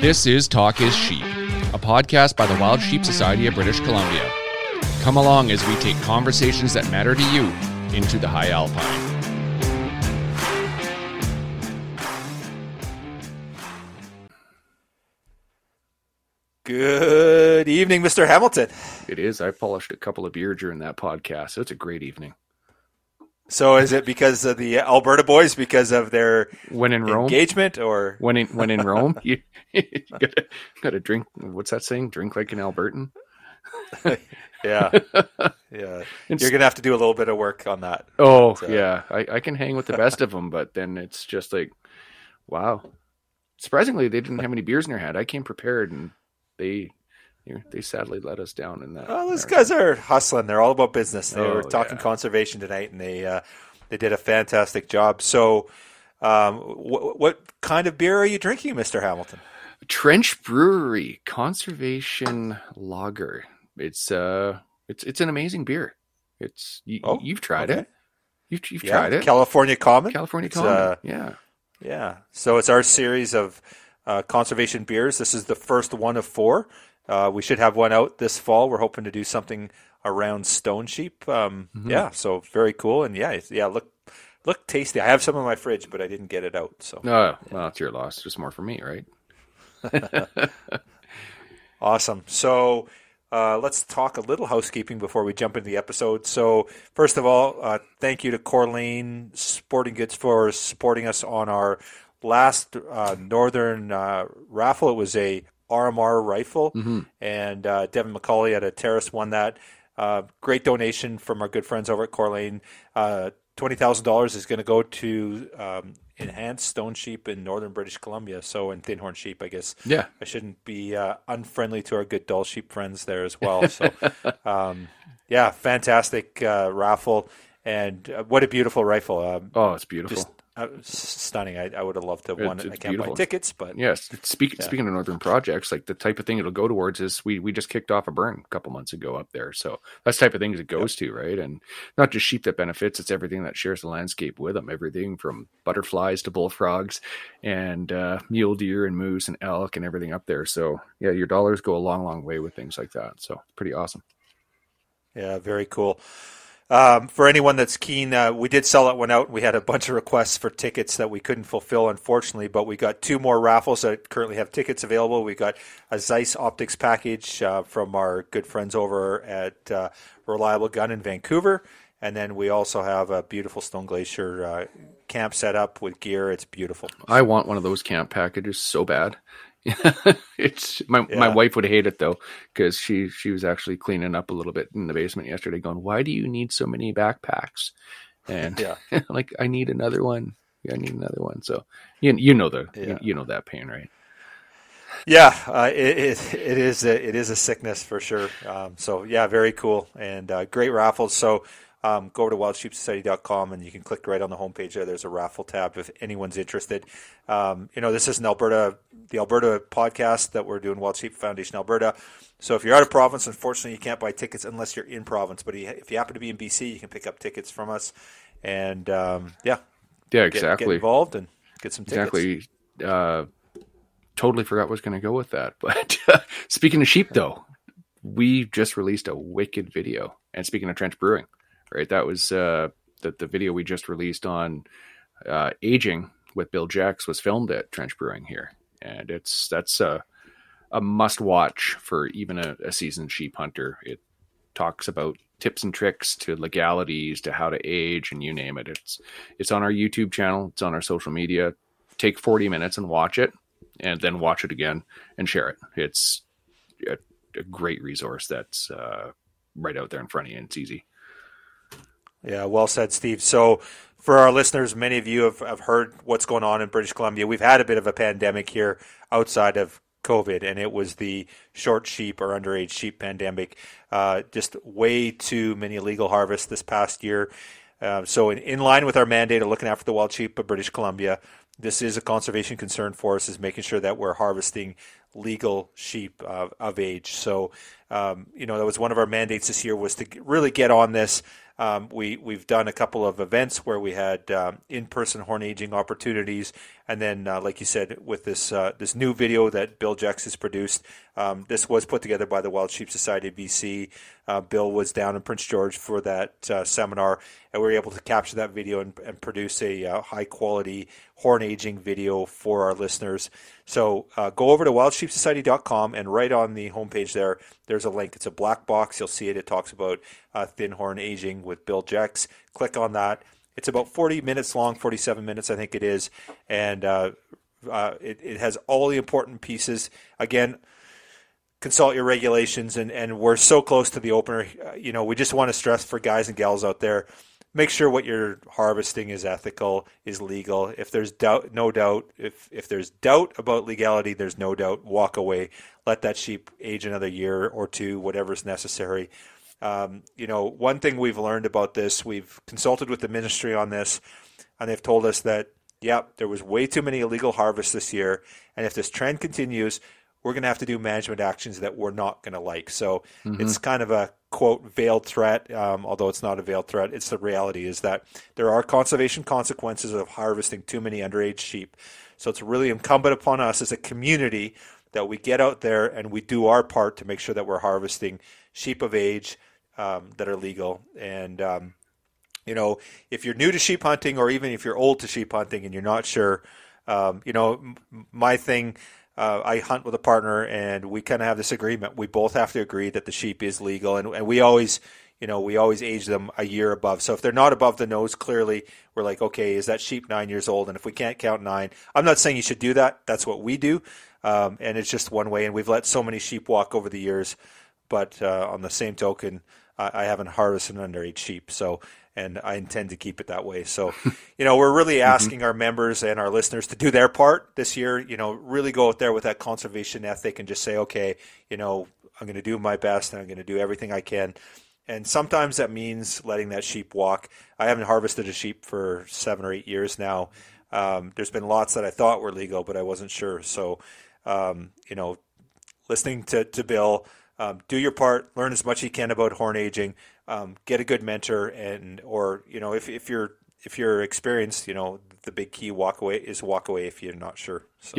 This is Talk is Sheep, a podcast by the Wild Sheep Society of British Columbia. Come along as we take conversations that matter to you into the high alpine. Good evening, Mr. Hamilton. It is. I polished a couple of beer during that podcast. So it's a great evening. So is it because of the Alberta boys because of their When in Rome, engagement or when in when in Rome, you, you gotta, gotta drink. What's that saying? Drink like an Albertan. yeah. Yeah. You're to have to do a little bit of work on that. Oh uh, yeah, I, I can hang with the best of them, but then it's just like, wow. Surprisingly, they didn't have any beers in their hand. I came prepared, and they they sadly let us down in that. Well, those that- guys are hustling. They're all about business. They Oh, were talking yeah. conservation tonight, and they uh, they did a fantastic job. So, um, wh- what kind of beer are you drinking, Mister Hamilton? Trench Brewery Conservation Lager. It's uh, it's it's an amazing beer. It's you, Oh, you've tried okay. it. You've you've Yeah, tried it. California Common. California It's, Common. uh, yeah. Yeah. So it's our series of uh, conservation beers. This is the first one of four. Uh, we should have one out this fall. We're hoping to do something around Stone Sheep. Um, Mm-hmm. Yeah. So very cool. And yeah, yeah. Look, look tasty. I have some in my fridge, but I didn't get it out. So Oh, well, it's your loss. Just more for me, right? awesome. So. Uh, let's talk a little housekeeping before we jump into the episode. So, first of all, uh, thank you to Corlane Sporting Goods for supporting us on our last uh, Northern uh, raffle. It was a RMR rifle, and uh, Devin McCauley at a terrace won that. Uh, great donation from our good friends over at Corlane. Uh, Twenty thousand dollars is going to go to um, enhance stone sheep in northern British Columbia. So, and thinhorn sheep, I guess. Yeah. I shouldn't be uh, unfriendly to our good Dall sheep friends there as well. So, um, yeah, fantastic uh, raffle, and uh, what a beautiful rifle! Um, Oh, it's beautiful. just stunning. I, I would have loved to have won It's- it. I can't beautiful. buy tickets, but Yes. Speak, Speaking of northern projects, like the type of thing it'll go towards is we we just kicked off a burn a couple months ago up there, so that's the type of things it goes to, right? And not just sheep that benefits; it's everything that shares the landscape with them. Everything from butterflies to bullfrogs, and uh, mule deer and moose and elk and everything up there. So yeah, your dollars go a long, long way with things like that. So pretty awesome. Yeah, very cool. Um, for anyone that's keen, uh, we did sell that one out. We had a bunch of requests for tickets that we couldn't fulfill, unfortunately, but we got two more raffles that currently have tickets available. We got a Zeiss optics package uh, from our good friends over at uh, Reliable Gun in Vancouver. And then we also have a beautiful Stone Glacier uh, camp set up with gear. It's beautiful. I want one of those camp packages so bad. it's my my wife would hate it though because she she was actually cleaning up a little bit in the basement yesterday, going, "Why do you need so many backpacks?" And Yeah. like, I need another one. Yeah, I need another one. So you you know the Yeah. you, you know that pain, right? Yeah, uh, it, it it is a, it is a sickness for sure. Um, so yeah, very cool and uh, great raffles. So um, go over to wildsheepsociety.com and you can click right on the homepage there. There's a raffle tab if anyone's interested. Um, you know, this is an Alberta, the Alberta podcast that we're doing, Wild Sheep Foundation Alberta. So if you're out of province, unfortunately, you can't buy tickets unless you're in province. But if you happen to be in BC, you can pick up tickets from us. And um, yeah, Yeah, get, get exactly. involved and get some tickets. Exactly. Uh, totally forgot what was going to go with that. But speaking of sheep, though, we just released a wicked video. And speaking of Trench Brewing, right? That was uh, the the video we just released on uh, aging with Bill Jex was filmed at Trench Brewing here, and it's that's a a must watch for even a, a seasoned sheep hunter. It talks about tips and tricks to legalities to how to age and you name it. It's it's on our YouTube channel. It's on our social media. Take 40 minutes and watch it and then watch it again and share it. It's a, a great resource that's uh, right out there in front of you and it's easy. Yeah, well said, Steve. So, for our listeners, many of you have, have heard what's going on in British Columbia. We've had a bit of a pandemic here outside of COVID, and it was the short sheep or underage sheep pandemic. Uh, just way too many illegal harvests this past year. Uh, so, in, in line with our mandate of looking after the wild sheep of British Columbia, this is a conservation concern for us, is making sure that we're harvesting legal sheep of, of age. So, um, you know, that was one of our mandates this year was to really get on this. Um, we we've done a couple of events where we had um, in-person horn aging opportunities, and then, uh, like you said, with this uh, this new video that Bill Jex has produced, um, this was put together by the Wild Sheep Society of BC. Uh, Bill was down in Prince George for that uh, seminar, and we were able to capture that video and, and produce a uh, high quality horn aging video for our listeners. So uh, go over to wildsheepsociety.com and right on the homepage there, there's a link. It's a black box. You'll see it. It talks about thin horn aging with Bill Jex. Click on that. It's about 40 minutes long, 47 minutes, I think it is. And uh, uh it, it has all the important pieces. Again, consult your regulations and, and we're so close to the opener uh, you know we just want to stress for guys and gals out there make sure what you're harvesting is ethical, is legal. If there's doubt, no doubt. If if there's doubt about legality, there's no doubt. Walk away. Let that sheep age another year or two, whatever's necessary. Um, you know, one thing we've learned about this, we've consulted with the ministry on this, and they've told us that, yeah, there was way too many illegal harvests this year, and if this trend continues, we're going to have to do management actions that we're not going to like. So mm-hmm. it's kind of a quote veiled threat, um, although it's not a veiled threat. It's the reality is that there are conservation consequences of harvesting too many underage sheep. So it's really incumbent upon us as a community that we get out there and we do our part to make sure that we're harvesting sheep of age um, that are legal. And um, you know, if you're new to sheep hunting, or even if you're old to sheep hunting and you're not sure, um, you know, my thing uh, I hunt with a partner, and we kind of have this agreement. We both have to agree that the sheep is legal, and, and we always, you know, we always age them a year above. So if they're not above the nose, clearly we're like, okay, is that sheep nine years old? And if we can't count nine, I'm not saying you should do that. That's what we do, um, and it's just one way. And we've let so many sheep walk over the years, but uh, on the same token, I, I haven't harvested under underage sheep. So and I intend to keep it that way. So, you know, we're really mm-hmm. asking mm-hmm. our members and our listeners to do their part this year. You know, really go out there with that conservation ethic and just say, okay, you know, I'm going to do my best and I'm going to do everything I can. And sometimes that means letting that sheep walk. I haven't harvested a sheep for seven or eight years now. Um, there's been lots that I thought were legal, but I wasn't sure. So, um, you know, listening to, to Bill, um, do your part, learn as much as you can about horn aging, um, get a good mentor, and or you know if if you're if you're experienced, you know the big key walk away is walk away if you're not sure. So.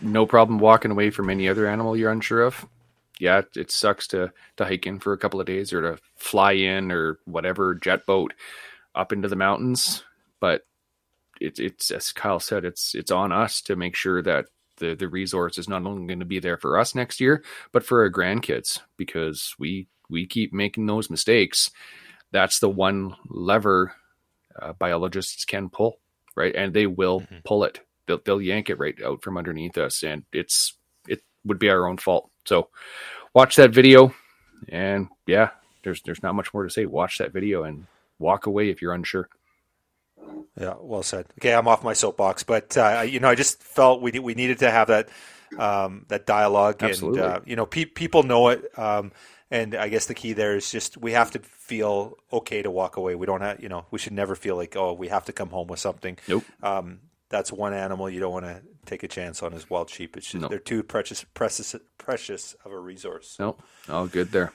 No problem walking away from any other animal you're unsure of. Yeah, it sucks to to hike in for a couple of days or to fly in or whatever jet boat up into the mountains, but it's it's as Kyle said, it's it's on us to make sure that the the resource is not only going to be there for us next year, but for our grandkids because we we keep making those mistakes. That's the one lever uh, biologists can pull, right? And they will mm-hmm. pull it. They'll they'll yank it right out from underneath us, and it's it would be our own fault. So, watch that video, and yeah, there's there's not much more to say. Watch that video and walk away if you're unsure. Yeah, well said. Okay, I'm off my soapbox, but uh, you know, I just felt we we needed to have that um, that dialogue, Absolutely. and uh, you know, pe- people know it. Um, and I guess the key there is just we have to feel okay to walk away. We don't have, you know, we should never feel like oh we have to come home with something. Nope. Um, that's one animal you don't want to take a chance on as wild sheep. It's just nope. they're too precious, precious, precious of a resource. Nope. All good there.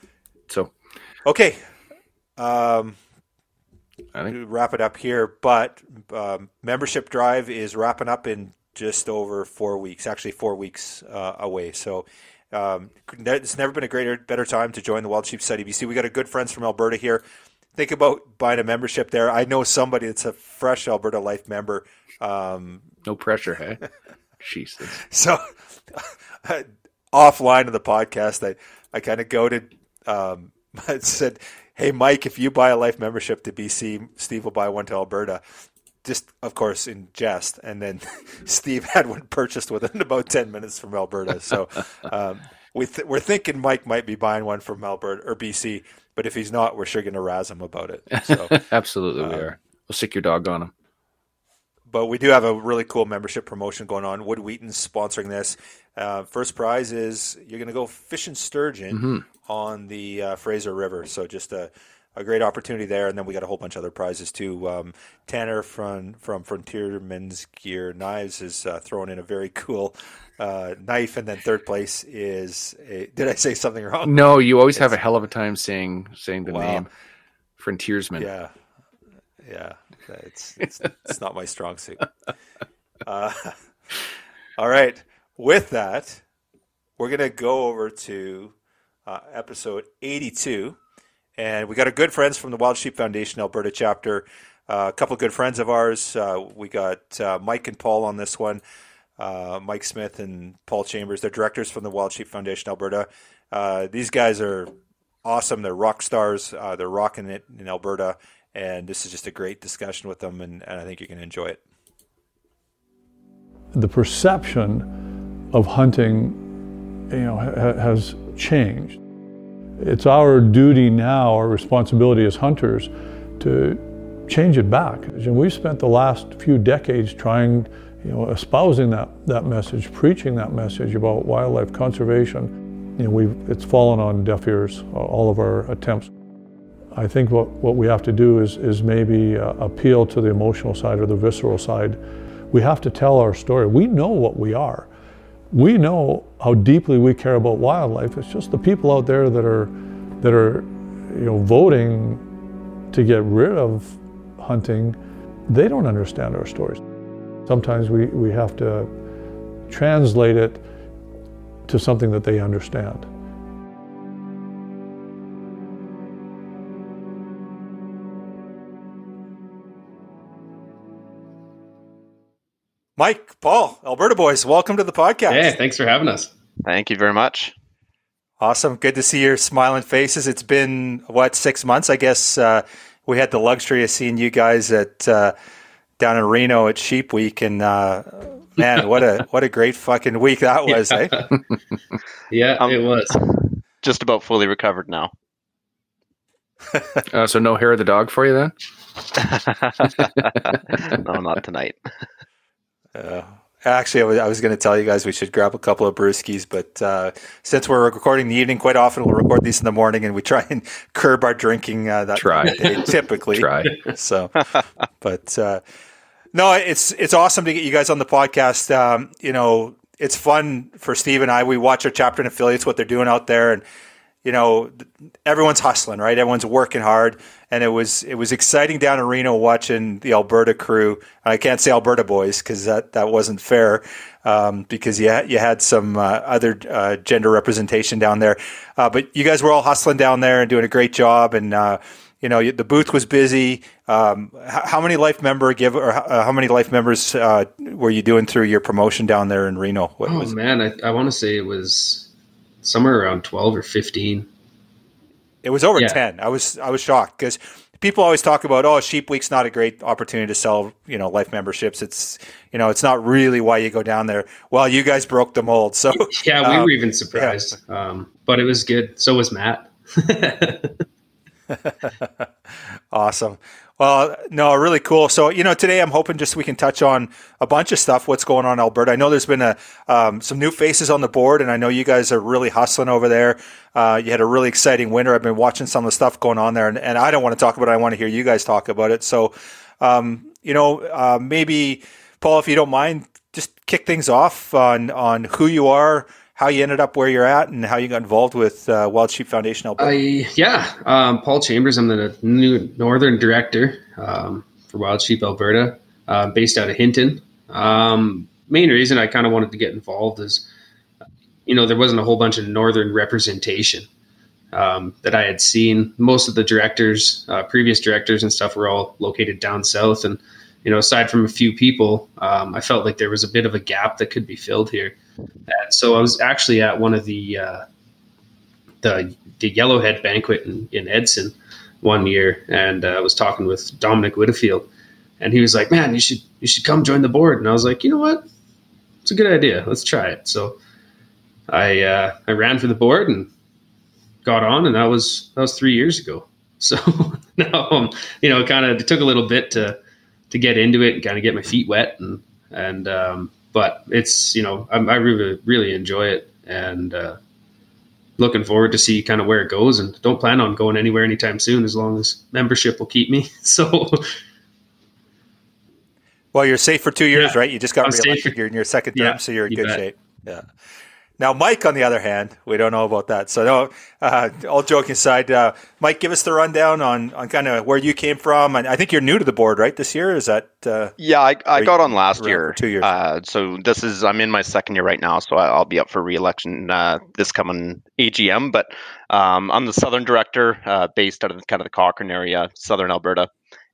So, okay. Um, I think wrap it up here. But um, membership drive is wrapping up in just over four weeks. Actually, four weeks uh, away. So. Um, it's never been a greater, better time to join the Wild Sheep Society BC. We got a good friends from Alberta here. Think about buying a membership there. I know somebody that's a fresh Alberta Life member. Um, no pressure, hey? Jesus. So, offline of the podcast, I, I kind of goaded, um, said, hey, Mike, if you buy a life membership to BC, Steve will buy one to Alberta. Just, of course, in jest. And then Steve had one purchased within about 10 minutes from Alberta. So um, we th- we're thinking Mike might be buying one from Alberta or BC. But if he's not, we're sure going to razz him about it. So, Absolutely, um, we are. We'll stick your dog on him but we do have a really cool membership promotion going on. Wood Wheaton's sponsoring this. Uh, first prize is you're going to go fishing sturgeon mm-hmm. on the uh, Fraser River. So just a, a great opportunity there, and then we got a whole bunch of other prizes too. Um, Tanner from from Frontierman's Gear Knives is uh, throwing in a very cool uh, knife, and then third place is. A, did I say something wrong? No, you always it's, have a hell of a time saying saying the wow. name Frontiersman. Yeah, yeah, it's it's, it's not my strong suit. Uh, all right, with that, we're gonna go over to uh, episode eighty-two and we got our good friends from the Wild Sheep Foundation Alberta chapter. Uh, a couple of good friends of ours. Uh, we got uh, Mike and Paul on this one. Uh, Mike Smith and Paul Chambers. They're directors from the Wild Sheep Foundation Alberta. Uh, these guys are awesome. They're rock stars. They're rocking it in Alberta. And this is just a great discussion with them, and, and I think you're going to enjoy it. The perception of hunting, you know, ha- has changed. It's our duty now, our responsibility as hunters, to change it back. And we've spent the last few decades trying, you know, espousing that, that message, preaching that message about wildlife conservation. You know, we've, it's fallen on deaf ears, all of our attempts. I think what, what we have to do is, is maybe uh, appeal to the emotional side or the visceral side. We have to tell our story. We know what we are we know how deeply we care about wildlife. It's just the people out there that are that are you know voting to get rid of hunting, they don't understand our stories. Sometimes we, we have to translate it to something that they understand. Mike, Paul, Alberta boys, welcome to the podcast. Hey, thanks for having us. Thank you very much. Awesome. Good to see your smiling faces. It's been, what, six months? I guess uh, we had the luxury of seeing you guys at uh, down in Reno at Sheep Week. And uh, man, what a what a great fucking week that was, yeah. eh? yeah, um, it was. Just about fully recovered now. Uh, so no hair of the dog for you then? no, not tonight. Uh, actually, I was, I was going to tell you guys we should grab a couple of brewskis, but uh, since we're recording the evening, quite often we'll record these in the morning, and we try and curb our drinking uh, that try day, typically. try so, but uh, no, it's it's awesome to get you guys on the podcast. Um, you know, it's fun for Steve and I. We watch our chapter and affiliates what they're doing out there, and you know, everyone's hustling, right? Everyone's working hard, and it was it was exciting down in Reno watching the Alberta crew. I can't say Alberta boys because that, that wasn't fair um, because you had, you had some uh, other uh, gender representation down there, uh, but you guys were all hustling down there and doing a great job, and uh, you know the booth was busy. Um, how many life member give or uh, how many life members uh, were you doing through your promotion down there in Reno? What oh man, I, I want to say it was somewhere around 12 or 15 it was over yeah. 10 i was i was shocked because people always talk about oh sheep week's not a great opportunity to sell you know life memberships. It's you know it's not really why you go down there. Well you guys broke the mold so yeah we um, were even surprised yeah. um, but it was good. So was matt. Awesome well, no, really cool. So, you know, today I'm hoping just we can touch on a bunch of stuff. What's going on Alberta? I know there's been a um, some new faces on the board, and I know you guys are really hustling over there. Uh, you had a really exciting winter. I've been watching some of the stuff going on there, and, and I don't want to talk about it. I want to hear you guys talk about it. So, um, you know, uh, maybe Paul, if you don't mind, just kick things off on on who you are, how you ended up where you're at and how you got involved with uh, Wild Sheep Foundation Alberta. I, yeah, um, Paul Chambers. I'm the new Northern Director um, for Wild Sheep Alberta, uh, based out of Hinton. Um, main reason I kind of wanted to get involved is, you know, there wasn't a whole bunch of Northern representation um, that I had seen. Most of the directors, uh, previous directors and stuff, were all located down south, and you know, aside from a few people, um, I felt like there was a bit of a gap that could be filled here. And so I was actually at one of the uh, the the Yellowhead banquet in, in Edson one year, and uh, I was talking with Dominic Whitfield, and he was like, "Man, you should you should come join the board." And I was like, "You know what? It's a good idea. Let's try it." So I uh, I ran for the board and got on, and that was that was three years ago. So now, um, you know, kind of took a little bit to to get into it and kind of get my feet wet and and um, but it's you know I, I, really really enjoy it and uh, looking forward to see kind of where it goes, and don't plan on going anywhere anytime soon as long as membership will keep me. So. Well, you're safe for two years, Yeah. right? You just got I'm reelected. You're in your second term, Yeah, so you're in you good bet. shape. Yeah. Now, Mike, on the other hand, we don't know about that. So, no, uh, all joking aside, uh, Mike, give us the rundown on, on kind of where you came from. And I think you're new to the board, right? This year is that? Uh, Yeah, I, I got on last year. two years. Uh, so this is I'm in my second year right now, so I- I'll be up for re-election uh, this coming AGM. But um, I'm the southern director, uh, based out of kind of the Cochrane area, southern Alberta.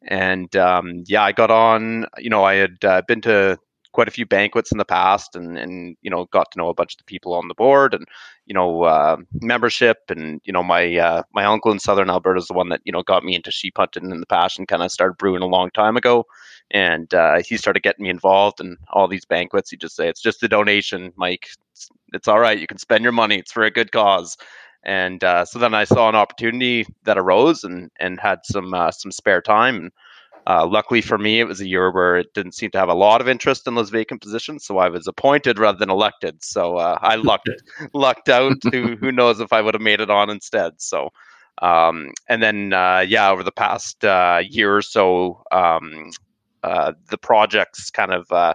And um, yeah, I got on. You know, I had uh, been to quite a few banquets in the past, and and you know, got to know a bunch of the people on the board, and you know, uh, membership, and you know, my uh, my uncle in southern Alberta is the one that you know got me into sheep hunting, in the passion kind of started brewing a long time ago and uh, he started getting me involved in all these banquets. He'd just say, "It's just a donation, Mike. It's, it's all right. You can spend your money. It's for a good cause." And uh, so then I saw an opportunity that arose, and and had some uh, some spare time. Uh, luckily for me, it was a year where it didn't seem to have a lot of interest in those vacant positions, so I was appointed rather than elected. So uh, I lucked lucked out. who who knows if I would have made it on instead? So. Um, and then, uh, yeah, over the past uh, year or so, um, uh, the projects kind of uh,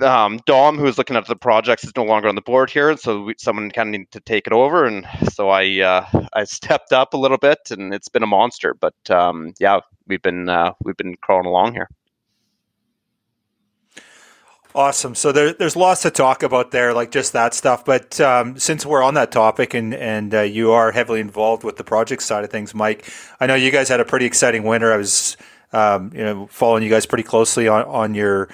um, Dom, who was looking at the projects, is no longer on the board here, so we, someone kind of needed to take it over, and so I uh, I stepped up a little bit, and it's been a monster. But um, yeah, we've been uh, we've been crawling along here. Awesome. So there, there's lots to talk about there, like just that stuff. But um, since we're on that topic, and and uh, you are heavily involved with the project side of things, Mike, I know you guys had a pretty exciting winter. I was, um, you know, following you guys pretty closely on on your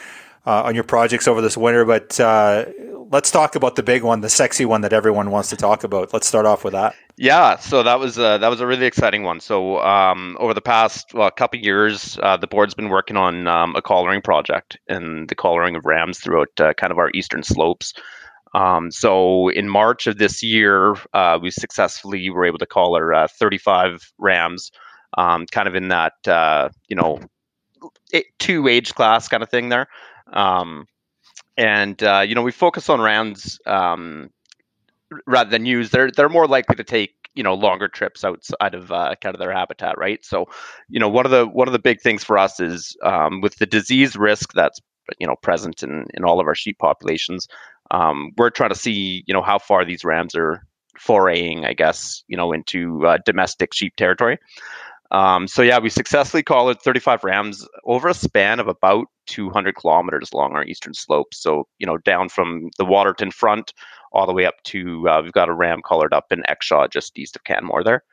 uh, on your projects over this winter. But uh, let's talk about the big one, the sexy one that everyone wants to talk about. Let's start off with that. Yeah, so that was uh, that was a really exciting one. So um, over the past well, couple years, uh, the board's been working on um, a collaring project and the collaring of rams throughout uh, kind of our eastern slopes. Um, so in March of this year, uh, we successfully were able to collar uh, 35 rams, um, kind of in that you know two age class kind of thing there. Um, and uh, you know we focus on rams um, rather than ewes, they're they're more likely to take you know longer trips outside of uh, kind of their habitat, right? So, you know, one of the one of the big things for us is um, with the disease risk that's you know present in in all of our sheep populations. Um, we're trying to see you know how far these rams are foraying, I guess, you know, into uh, domestic sheep territory. Um, so yeah, we successfully collared 35 rams over a span of about 200 kilometers along our eastern slope. So you know, down from the Waterton front all the way up to uh, we've got a ram collared up in Exshaw, just east of Canmore there.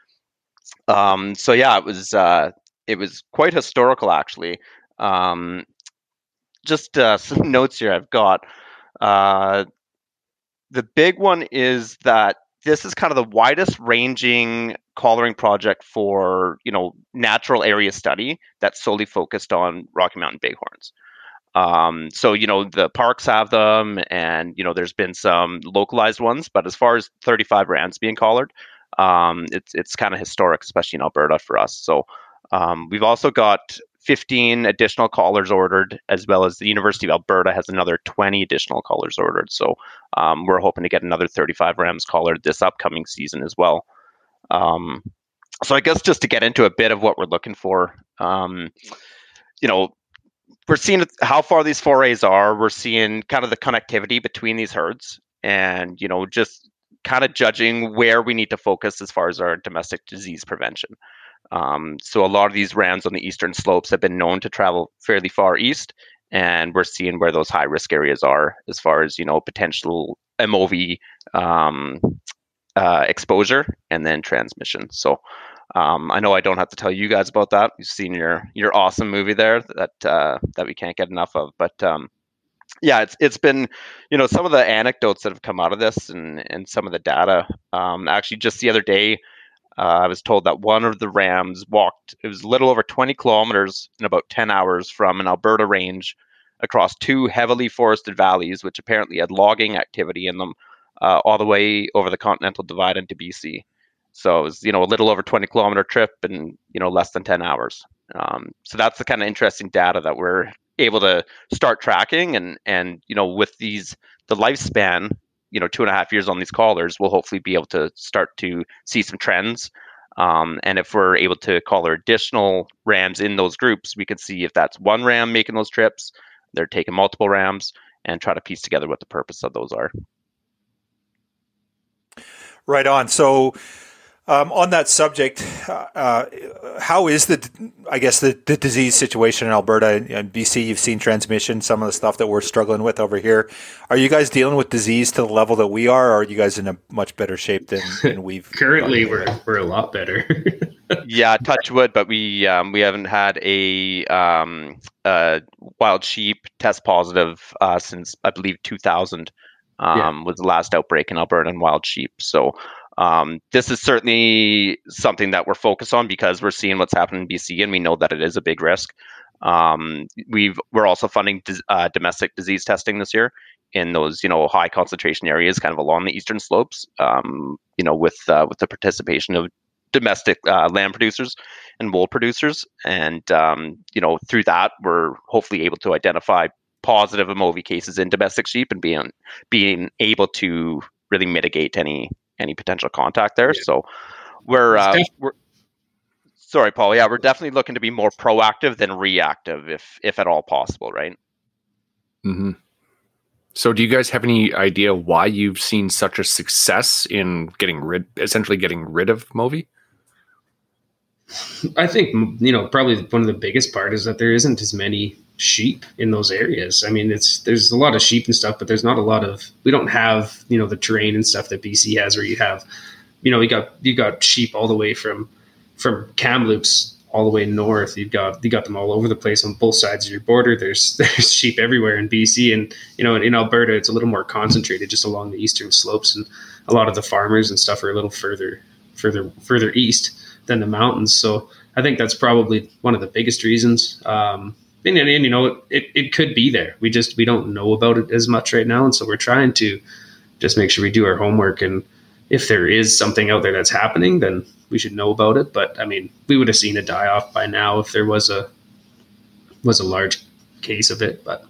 Um, so yeah, it was uh, it was quite historical actually. Um, just uh, some notes here I've got. Uh, the big one is that this is kind of the widest ranging collaring project for you know natural area study that's solely focused on Rocky Mountain bighorns. Um, so you know the parks have them, and you know there's been some localized ones, but as far as 35 rams being collared, um, it's it's kind of historic, especially in Alberta for us. So um, we've also got 15 additional collars ordered, as well as the University of Alberta has another 20 additional collars ordered. So um, we're hoping to get another 35 rams collared this upcoming season as well. Um, so I guess just to get into a bit of what we're looking for, um, you know, we're seeing how far these forays are. We're seeing kind of the connectivity between these herds, and you know, just kind of judging where we need to focus as far as our domestic disease prevention. Um, so a lot of these rams on the eastern slopes have been known to travel fairly far east, and we're seeing where those high risk areas are as far as you know potential MOV um, uh, exposure and then transmission. So um, I know I don't have to tell you guys about that. You've seen your your awesome movie there that uh, that we can't get enough of. But um, yeah, it's it's been you know some of the anecdotes that have come out of this and and some of the data. Um, actually, just the other day, uh, I was told that one of the rams walked. It was a little over 20 kilometers in about 10 hours from an Alberta range across two heavily forested valleys, which apparently had logging activity in them, uh, all the way over the Continental Divide into BC. So it was, you know, a little over 20 kilometer trip and, you know, less than 10 hours. Um, so that's the kind of interesting data that we're able to start tracking and, and, you know, with these, the lifespan you know two and a half years on these collars, we'll hopefully be able to start to see some trends. Um, and if we're able to collar additional rams in those groups, we can see if that's one ram making those trips, they're taking multiple rams, and try to piece together what the purpose of those are. Right on. So um, on that subject, uh, uh, how is the, I guess, the, the disease situation in Alberta and BC? You've seen transmission, some of the stuff that we're struggling with over here. Are you guys dealing with disease to the level that we are, or are you guys in a much better shape than, than we've? Currently, we're we're a lot better. yeah, touch wood, but we um, we haven't had a um, uh, wild sheep test positive uh, since I believe 2000 um, yeah. was the last outbreak in Alberta and wild sheep. So um, this is certainly something that we're focused on because we're seeing what's happening in BC and we know that it is a big risk. Um, we've we're also funding uh, domestic disease testing this year in those you know high concentration areas, kind of along the eastern slopes. Um, you know, with uh, with the participation of domestic uh, lamb producers and wool producers, and um, you know through that we're hopefully able to identify positive MOVI cases in domestic sheep and being being able to really mitigate any any potential contact there. Yeah. So we're, uh, we're sorry, Paul. Yeah, we're definitely looking to be more proactive than reactive, if if at all possible, right? Mm-hmm. So, do you guys have any idea why you've seen such a success in getting rid, essentially getting rid of MOVI? I think you know probably one of the biggest part is that there isn't as many sheep in those areas. I mean, it's there's a lot of sheep and stuff, but there's not a lot of we don't have you know the terrain and stuff that BC has, where you have you know you got you got sheep all the way from from Kamloops all the way north. You've got you got them all over the place on both sides of your border. There's there's sheep everywhere in BC, and you know in, in Alberta it's a little more concentrated just along the eastern slopes, and a lot of the farmers and stuff are a little further further further east than the mountains. So I think that's probably one of the biggest reasons. Um, and, and, and, you know, it, it could be there. We just we don't know about it as much right now, and so we're trying to just make sure we do our homework. And if there is something out there that's happening, then we should know about it. But I mean, we would have seen it die off by now if there was a was a large case of it. But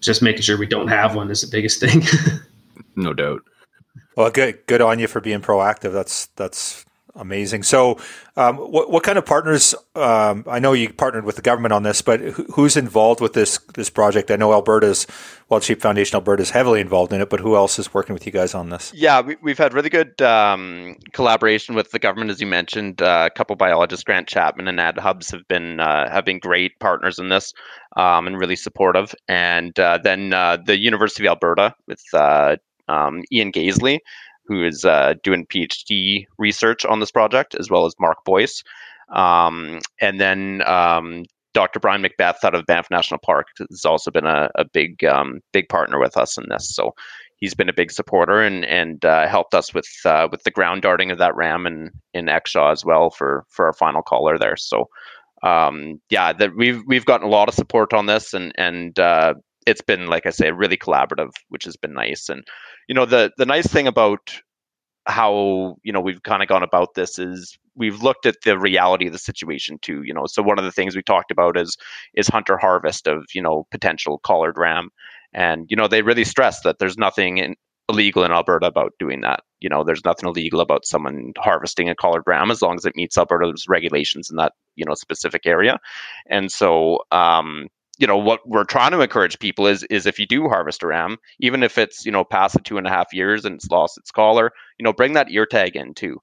just making sure we don't have one is the biggest thing. no doubt. Well, good good on you for being proactive. That's that's Amazing. So, um, what, what kind of partners? Um, I know you partnered with the government on this, but who's involved with this this project? I know Alberta's Wild Sheep Foundation Alberta is heavily involved in it, but who else is working with you guys on this? Yeah, we, have had really good um, collaboration with the government, as you mentioned. Uh, a couple biologists, Grant Chapman and Anne Hubbs, have been uh, have been great partners in this um, and really supportive. And uh, then uh, the University of Alberta with uh, um, Ian Gaisley who is uh, doing PhD research on this project, as well as Mark Boyce. Um, and then um, Dr. Brian McBeth out of Banff National Park has also been a, a big um, big partner with us in this. So he's been a big supporter and and uh, helped us with uh, with the ground darting of that ram in in Exshaw as well for for our final collar there. So um, yeah, that we've we've gotten a lot of support on this and and uh, it's been like I say really collaborative, which has been nice. And you know the the nice thing about how you know we've kind of gone about this is we've looked at the reality of the situation too you know. So one of the things we talked about is is hunter harvest of you know potential collared ram. And you know they really stress that there's nothing in, illegal in alberta about doing that. You know there's nothing illegal about someone harvesting a collared ram as long as it meets alberta's regulations in that you know specific area. And so um you know what we're trying to encourage people is is if you do harvest a ram even if it's you know past the two and a half years and it's lost its collar you know bring that ear tag in too.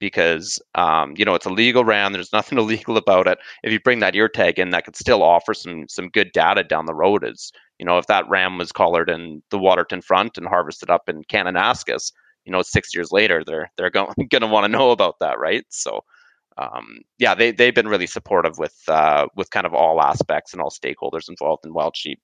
Because um, you know it's a legal ram there's nothing illegal about it. If you bring that ear tag in that could still offer some some good data down the road is you know if that ram was collared in the waterton front and harvested up in kananaskis you know six years later they're they're going, going to want to know about that right? So um, yeah, they they've been really supportive with uh, with kind of all aspects and all stakeholders involved in wild sheep.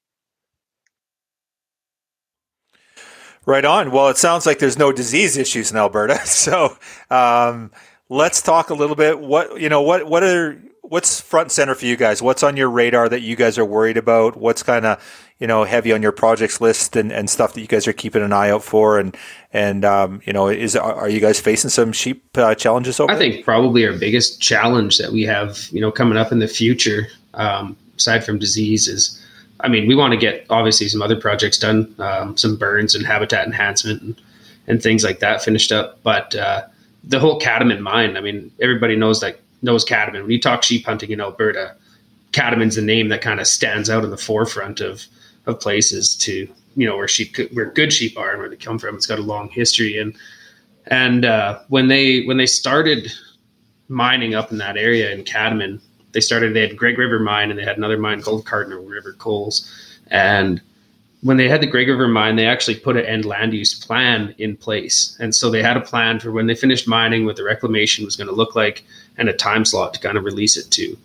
Right on. Well, it sounds like there's no disease issues in Alberta. So um, let's talk a little bit. What you know, what what are what's front and center for you guys? What's on your radar that you guys are worried about? What's kind of you know heavy on your projects list and, and stuff that you guys are keeping an eye out for? And and um, you know, is are you guys facing some sheep uh, challenges over? I think probably our biggest challenge that we have, you know, coming up in the future, um, aside from disease, is I mean, we want to get obviously some other projects done, um, some burns and habitat enhancement and, and things like that finished up. But uh, the whole Catamount mine, I mean, everybody knows that knows Catamount. When you talk sheep hunting in Alberta, Catamount's the name that kind of stands out in the forefront of of places to you know where sheep where good sheep are and where they come from. It's got a long history and and uh, when they when they started mining up in that area in Catamount, they started they had Gregg River mine and they had another mine called Cardinal River Coals and when they had the Gregg River mine, they actually put an end land use plan in place. And so they had a plan for when they finished mining what the reclamation was going to look like and a time slot to kind of release it to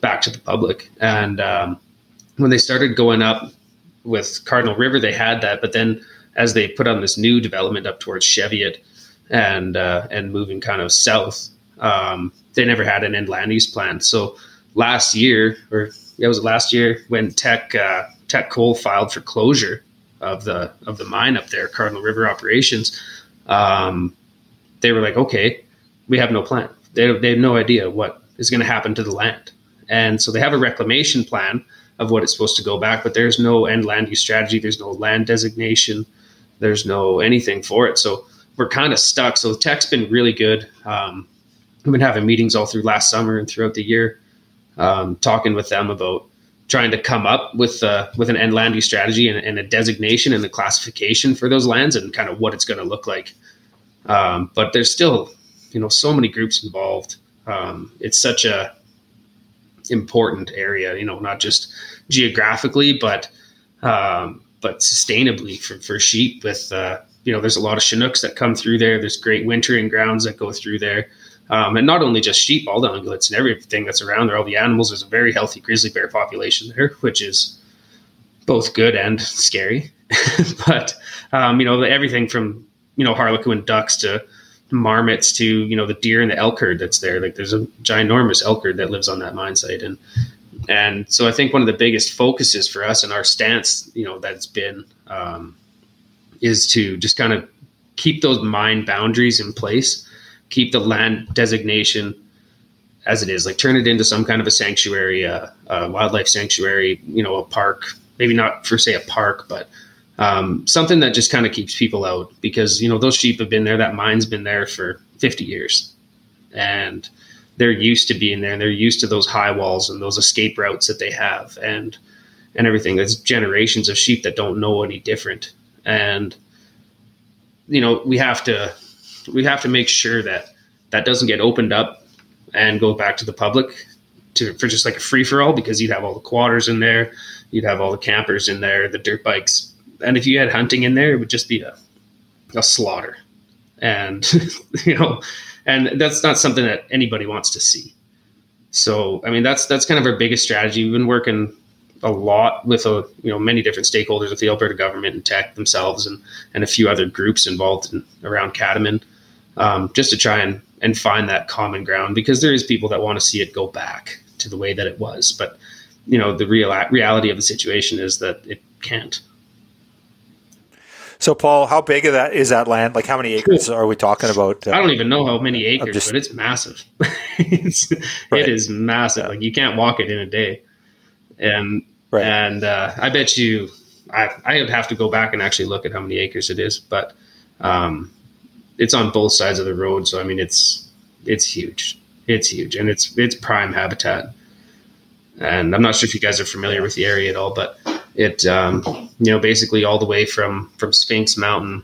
back to the public. And um, when they started going up with Cardinal River, they had that. But then as they put on this new development up towards Cheviot and uh, and moving kind of south, um, they never had an end land use plan. So last year, or it was last year when Teck uh, Teck Coal filed for closure of the of the mine up there, Cardinal River operations. Um, they were like, okay, we have no plan. They they have no idea what is going to happen to the land, and so they have a reclamation plan of what it's supposed to go back, but there's no end land use strategy. There's no land designation. There's no anything for it. So we're kind of stuck. So the Teck's been really good. Um, we've been having meetings all through last summer and throughout the year, um, talking with them about trying to come up with uh, with an end land use strategy and, and, a designation and a classification for those lands and kind of what it's going to look like. Um, but there's still, you know, so many groups involved. Um, it's such a important area, you know, not just geographically, but um, but sustainably for, for sheep. With uh, you know, there's a lot of Chinooks that come through there. There's great wintering grounds that go through there. Um, and not only just sheep, all the ungulates and everything that's around there, all the animals. There's a very healthy grizzly bear population there, which is both good and scary. but um, you know, everything from you know harlequin ducks to marmots to you know the deer and the elk herd that's there. Like there's a ginormous elk herd that lives on that mine site, and and so I think one of the biggest focuses for us and our stance, you know, that's been um, is to just kind of keep those mine boundaries in place keep the land designation as it is, like turn it into some kind of a sanctuary, uh, a wildlife sanctuary, you know, a park, maybe not for say a park, but um, something that just kind of keeps people out because, you know, those sheep have been there, that mine's been there for 50 years and they're used to being there and they're used to those high walls and those escape routes that they have and, and everything. There's generations of sheep that don't know any different. And, you know, we have to we have to make sure that that doesn't get opened up and go back to the public to for just like a free for all because you'd have all the quatters in there, you'd have all the campers in there, the dirt bikes, and if you had hunting in there, it would just be a a slaughter, and you know, and that's not something that anybody wants to see. So, I mean, that's that's kind of our biggest strategy. We've been working a lot with a you know many different stakeholders with the Alberta government and Teck themselves and and a few other groups involved in, around Catamount um, just to try and, and find that common ground because there is people that want to see it go back to the way that it was. But, you know, the real reality of the situation is that it can't. So, Paul, how big of that is that land? Like, how many acres are we talking about? Uh, I don't even know how many acres, just, but it's massive. it's, right. It is massive. Like, you can't walk it in a day. And right. and uh, I bet you, I I would have to go back and actually look at how many acres it is, but um, it's on both sides of the road. So I mean, it's it's huge. It's huge, and it's it's prime habitat. And I'm not sure if you guys are familiar with the area at all, but it um, you know basically all the way from from Sphinx Mountain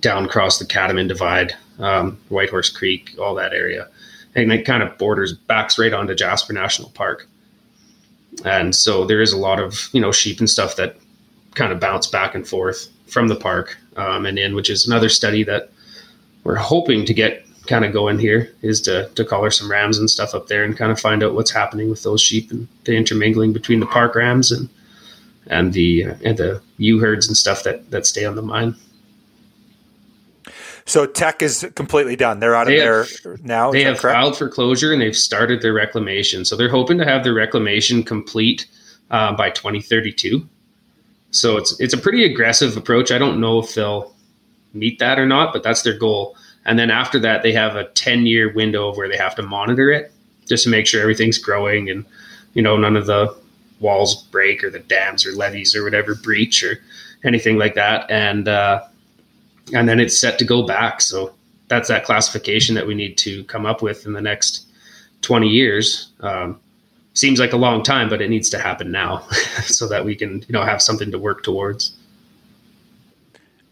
down across the Catamount Divide, um, Whitehorse Creek, all that area, and it kind of borders backs right onto Jasper National Park. And so there is a lot of you know sheep and stuff that kind of bounce back and forth from the park um, and in, which is another study that we're hoping to get kind of going here is to, to collar some rams and stuff up there and kind of find out what's happening with those sheep and the intermingling between the park rams and and the and the ewe herds and stuff that that stay on the mine. So Teck is completely done. They're out they of have, there now. They have correct? filed for closure and they've started their reclamation. So they're hoping to have their reclamation complete uh, by 2032. So it's it's a pretty aggressive approach. I don't know if they'll meet that or not, but that's their goal. And then after that, they have a 10 year window of where they have to monitor it just to make sure everything's growing and, you know, none of the walls break or the dams or levees or whatever breach or anything like that, and uh, and then it's set to go back. So that's that classification that we need to come up with in the next 20 years. Um, seems like a long time, but it needs to happen now so that we can you know have something to work towards.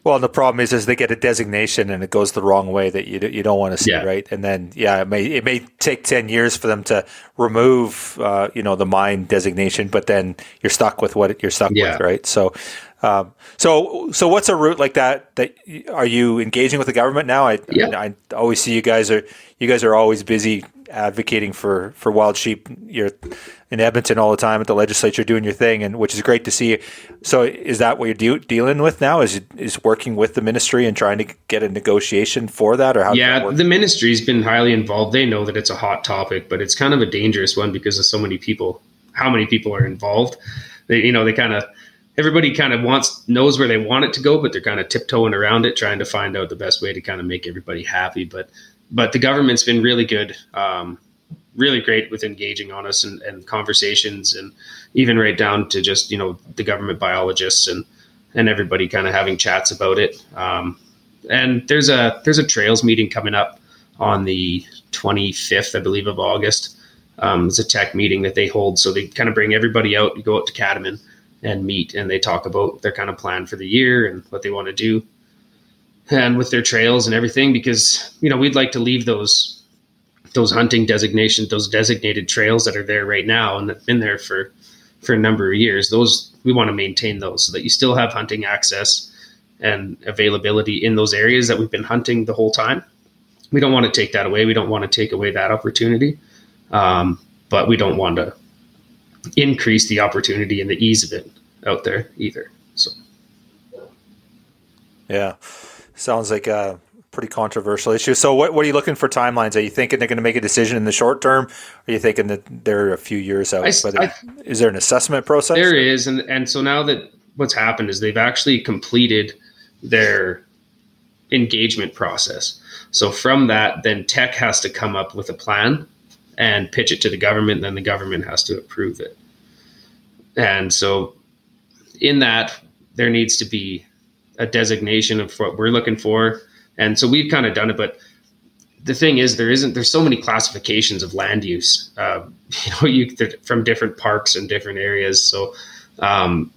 Well, the problem is, is they get a designation and it goes the wrong way that you you don't want to see, Yeah. right? And then, yeah, it may it may take ten years for them to remove, uh, you know, the mine designation, but then you're stuck with what you're stuck Yeah. with, right? So, um, so so what's a route like that? That are you engaging with the government now? I Yeah. I, always see you guys are you guys are always busy advocating for for wild sheep. You're in Edmonton all the time at the legislature doing your thing, and which is great to see. So, is that what you're de- dealing with now? Is is working with the ministry and trying to get a negotiation for that, or how? yeah, the ministry's been highly involved. They know that it's a hot topic, but it's kind of a dangerous one because of so many people. How many people are involved? They, you know, they kind of everybody kind of wants knows where they want it to go, but they're kind of tiptoeing around it, trying to find out the best way to kind of make everybody happy. But but the government's been really good, um, really great with engaging on us and, and conversations, and even right down to just you know the government biologists and and everybody kind of having chats about it. Um, and there's a there's a trails meeting coming up on the 25th, I believe, of August. Um, it's a Teck meeting that they hold, so they kind of bring everybody out. You go out to Catamount and meet, and they talk about their kind of plan for the year and what they want to do, and with their trails and everything. Because you know we'd like to leave those those hunting designations, those designated trails that are there right now and that've been there for for a number of years. Those we want to maintain those so that you still have hunting access and availability in those areas that we've been hunting the whole time. We don't want to take that away. We don't want to take away that opportunity, um, but we don't want to increase the opportunity and the ease of it out there either. So yeah, sounds like a pretty controversial issue. So, what what are you looking for timelines? Are you thinking they're going to make a decision in the short term? Are you thinking that they're a few years out? I Whether- I- is there an assessment process? There is, and and so now that what's happened is they've actually completed their engagement process. So from that, then Teck has to come up with a plan and pitch it to the government. Then the government has to approve it. And so, in that, there needs to be a designation of what we're looking for. And so we've kind of done it, but the thing is, there isn't. There's so many classifications of land use. Uh, you know, you from different parks and different areas. So um,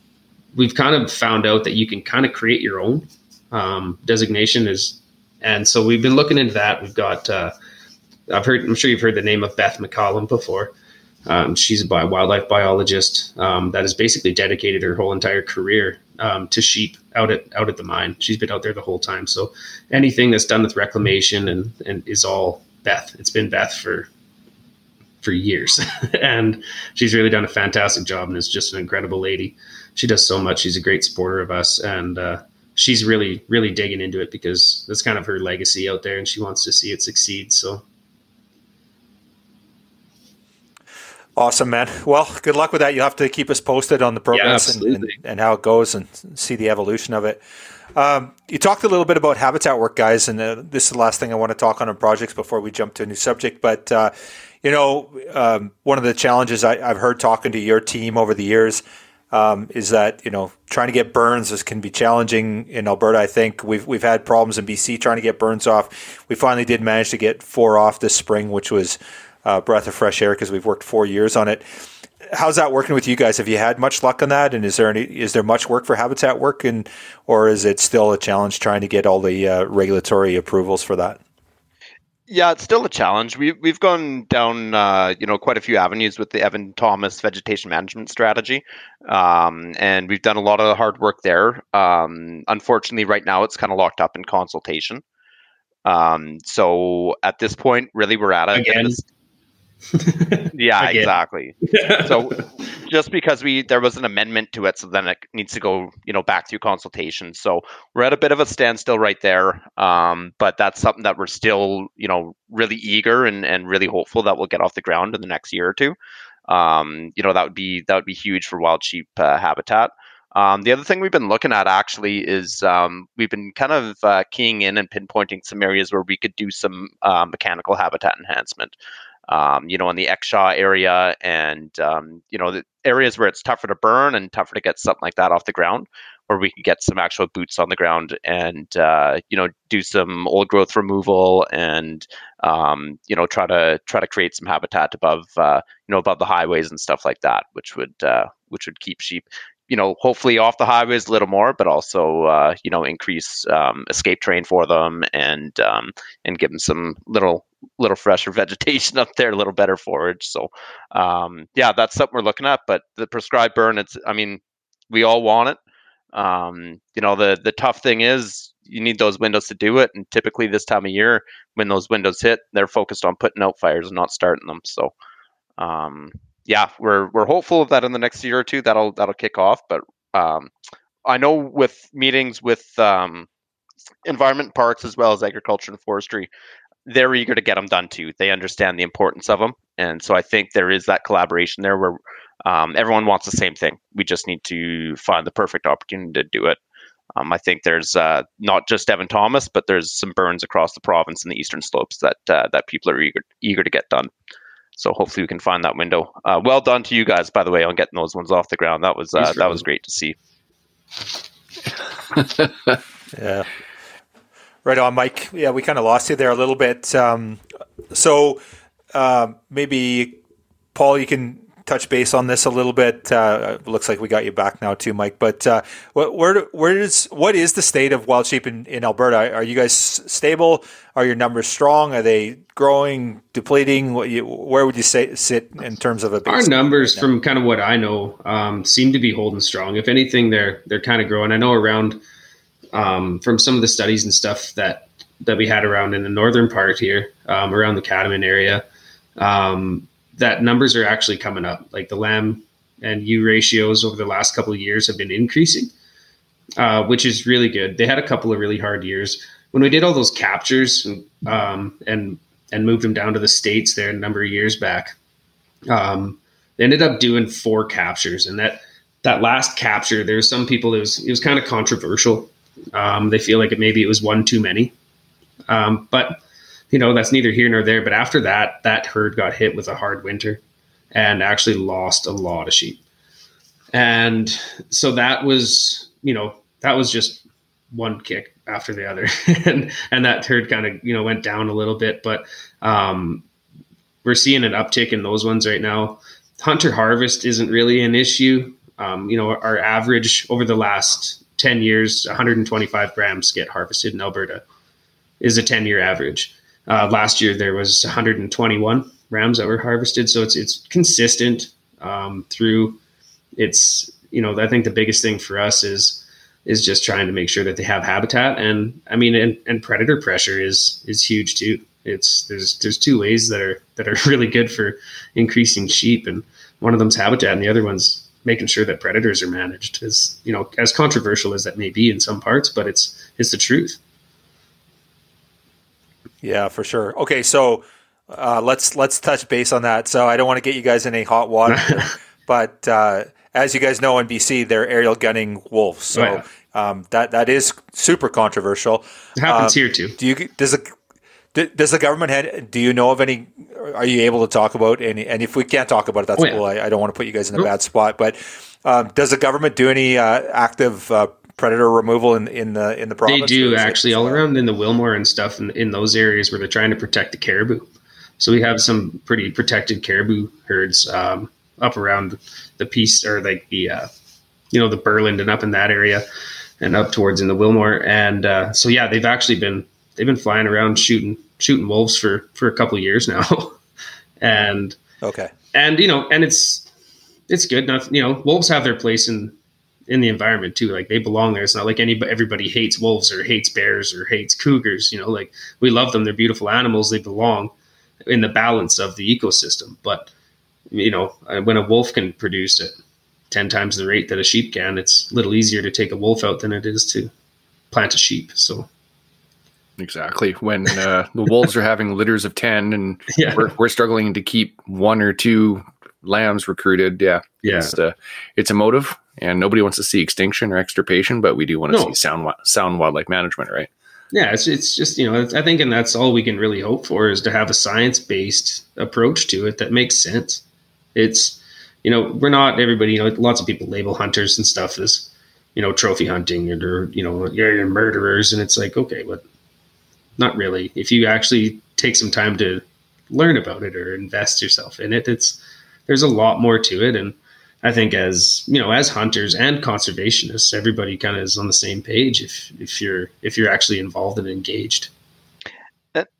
we've kind of found out that you can kind of create your own um, designation is, and so we've been looking into that. We've got, uh, I've heard, I'm sure you've heard the name of Beth MacCallum before. Um, she's a wildlife biologist um, that has basically dedicated her whole entire career um, to sheep out at out at the mine. She's been out there the whole time. So anything that's done with reclamation and and is all Beth. It's been Beth for for years, and she's really done a fantastic job and is just an incredible lady. She does so much. She's a great supporter of us, and uh, she's really really digging into it because that's kind of her legacy out there, and she wants to see it succeed. So Awesome, man. Well, good luck with that. You'll have to keep us posted on the progress and, and, and how it goes and see the evolution of it. Um, you talked a little bit about habitat work, guys, and uh, this is the last thing I want to talk on on projects before we jump to a new subject. But, uh, you know, um, one of the challenges I, I've heard talking to your team over the years um, is that, you know, trying to get burns is, can be challenging in Alberta. I think we've, we've had problems in BC trying to get burns off. We finally did manage to get four off this spring, which was uh, breath of fresh air because we've worked four years on it. How's that working with you guys? Have you had much luck on that? And is there any is there much work for habitat work, and or is it still a challenge trying to get all the uh, regulatory approvals for that? Yeah, it's still a challenge. We we've gone down, uh, you know, quite a few avenues with the Evan Thomas vegetation management strategy, um, and we've done a lot of the hard work there. Um, unfortunately, right now it's kind of locked up in consultation. Um, so at this point, really, we're at it. Again. yeah, exactly. So just because we there was an amendment to it, so then it needs to go, you know, back through consultation. So we're at a bit of a standstill right there. Um, but that's something that we're still, you know, really eager and, and really hopeful that we'll get off the ground in the next year or two. Um, you know, that would be that would be huge for wild sheep uh, habitat. Um, the other thing we've been looking at actually is um, we've been kind of uh, keying in and pinpointing some areas where we could do some uh, mechanical habitat enhancement. Um, you know, in the Exshaw area and, um, you know, the areas where it's tougher to burn and tougher to get something like that off the ground, where we could get some actual boots on the ground and, uh, you know, do some old growth removal and, um, you know, try to try to create some habitat above, uh, you know, above the highways and stuff like that, which would, uh, which would keep sheep you know, hopefully off the highways a little more, but also, uh, you know, increase um, escape terrain for them and um, and give them some little little fresher vegetation up there, a little better forage. So, um, yeah, that's something we're looking at. But the prescribed burn, it's, I mean, we all want it. Um, you know, the the tough thing is you need those windows to do it, and typically this time of year, when those windows hit, they're focused on putting out fires and not starting them. So, um, yeah, we're we're hopeful of that in the next year or two that'll that'll kick off. But um, I know with meetings with um, environment parks as well as agriculture and forestry, they're eager to get them done too. They understand the importance of them, and so I think there is that collaboration there where um, everyone wants the same thing. We just need to find the perfect opportunity to do it. Um, I think there's uh, not just Evan Thomas, but there's some burns across the province in the eastern slopes that uh, that people are eager eager to get done. So hopefully we can find that window. Uh, well done to you guys, by the way, on getting those ones off the ground. That was uh, that was great to see. yeah. Right on, Mike. Yeah, we kind of lost you there a little bit. Um, so uh, maybe Paul, you can touch base on this a little bit. Uh, looks like we got you back now too, Mike. But uh, where where is what is the state of wild sheep in, in Alberta? Are you guys stable? Are your numbers strong? Are they growing, depleting? What you, where would you say sit in terms of a our numbers right from kind of what I know um, seem to be holding strong. If anything, they're they're kind of growing. I know around um, from some of the studies and stuff that that we had around in the northern part here, um, around the Catamount area. Um, that numbers are actually coming up. Like the lamb and ewe ratios over the last couple of years have been increasing, uh, which is really good. They had a couple of really hard years when we did all those captures um, and and moved them down to the states there a number of years back. Um, they ended up doing four captures, and that that last capture, there's some people it was it was kind of controversial. Um, they feel like it maybe it was one too many, um, but you know, that's neither here nor there. But after that, that herd got hit with a hard winter and actually lost a lot of sheep. And so that was, you know, that was just one kick after the other. and and that herd kind of, you know, went down a little bit. But um we're seeing an uptick in those ones right now. Hunter harvest isn't really an issue. Um, you know, our average over the last 10 years, 125 grams get harvested in Alberta is a 10 year average. Uh, last year there was 121 rams that were harvested, so it's it's consistent um, through. It's you know I think the biggest thing for us is is just trying to make sure that they have habitat, and I mean and, and predator pressure is is huge too. It's there's there's two ways that are that are really good for increasing sheep, and one of them's habitat, and the other one's making sure that predators are managed. As you know, as controversial as that may be in some parts, but it's it's the truth. Yeah, for sure. Okay, so uh, let's let's touch base on that. So I don't want to get you guys in any hot water, but uh, as you guys know, in BC, they're aerial gunning wolves. So oh, yeah. um, that that is super controversial. It happens um, here too. Do you does the does the government head? Do you know of any? Are you able to talk about any? And if we can't talk about it, that's oh, yeah. cool. I, I, don't want to put you guys in a nope. bad spot. But um, does the government do any uh, active uh, predator removal in in the in the province? They do actually all around in the Willmore and stuff in, in those areas where they're trying to protect the caribou. So we have some pretty protected caribou herds um, up around the Peace or like the uh, you know the Berland and up in that area and up towards in the Willmore. And uh, so yeah, they've actually been they've been flying around shooting shooting wolves for for a couple of years now. and okay, and you know, and it's it's good enough. You know, wolves have their place in in the environment too. Like they belong there. It's not like anybody everybody hates wolves or hates bears or hates cougars. You know, like we love them. They're beautiful animals. They belong in the balance of the ecosystem. But you know, uh, when a wolf can produce at ten times the rate that a sheep can, it's a little easier to take a wolf out than it is to plant a sheep. So. Exactly. When uh, the wolves are having litters of ten, and yeah. we're, we're struggling to keep one or two lambs recruited, yeah, yeah, it's, uh, it's a motive, And nobody wants to see extinction or extirpation, but we do want to No. see sound sound wildlife management, right? yeah, it's it's just you know I think and that's all we can really hope for is to have a science based approach to it that makes sense. It's you know we're not everybody you know lots of people label hunters and stuff as you know trophy hunting or you know you're, you're murderers and it's like okay but not really if you actually take some time to learn about it or invest yourself in it it's there's a lot more to it and I think as you know, as hunters and conservationists, everybody kind of is on the same page if if you're if you're actually involved and engaged.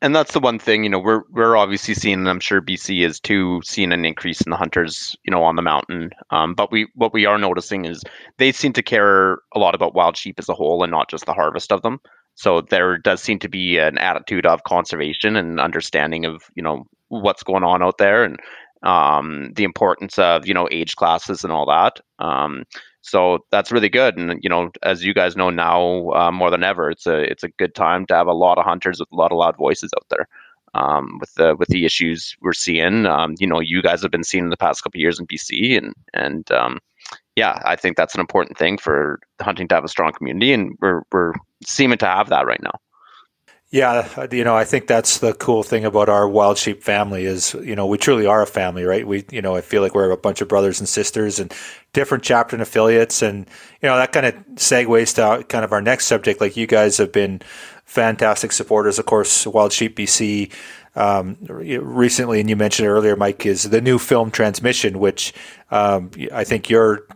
And- that's the one thing, you know, we're we're obviously seeing, and I'm sure BC is too, seeing an increase in the hunters, you know, on the mountain. Um, but we what we are noticing is they seem to care a lot about wild sheep as a whole, and not just the harvest of them. So there does seem to be an attitude of conservation and understanding of, you know, what's going on out there, and um, the importance of, you know, age classes and all that. Um, so that's really good, and you know, as you guys know now uh, more than ever, it's a it's a good time to have a lot of hunters with a lot of loud voices out there. Um, with the with the issues we're seeing, um, you know, you guys have been seeing in the past couple of years in BC, and and um, yeah, I think that's an important thing for hunting to have a strong community, and we're we're seeming to have that right now. Yeah, uh, you know, I think that's the cool thing about our wild sheep family is, you know, we truly are a family, right? We, you know, I feel like we're a bunch of brothers and sisters and different chapter and affiliates. And, you know, that kind of segues to kind of our next subject. Like you guys have been fantastic supporters. Of course, Wild Sheep BC, um, recently, and you mentioned earlier, Mike, is the new film transmission, which um, I think you're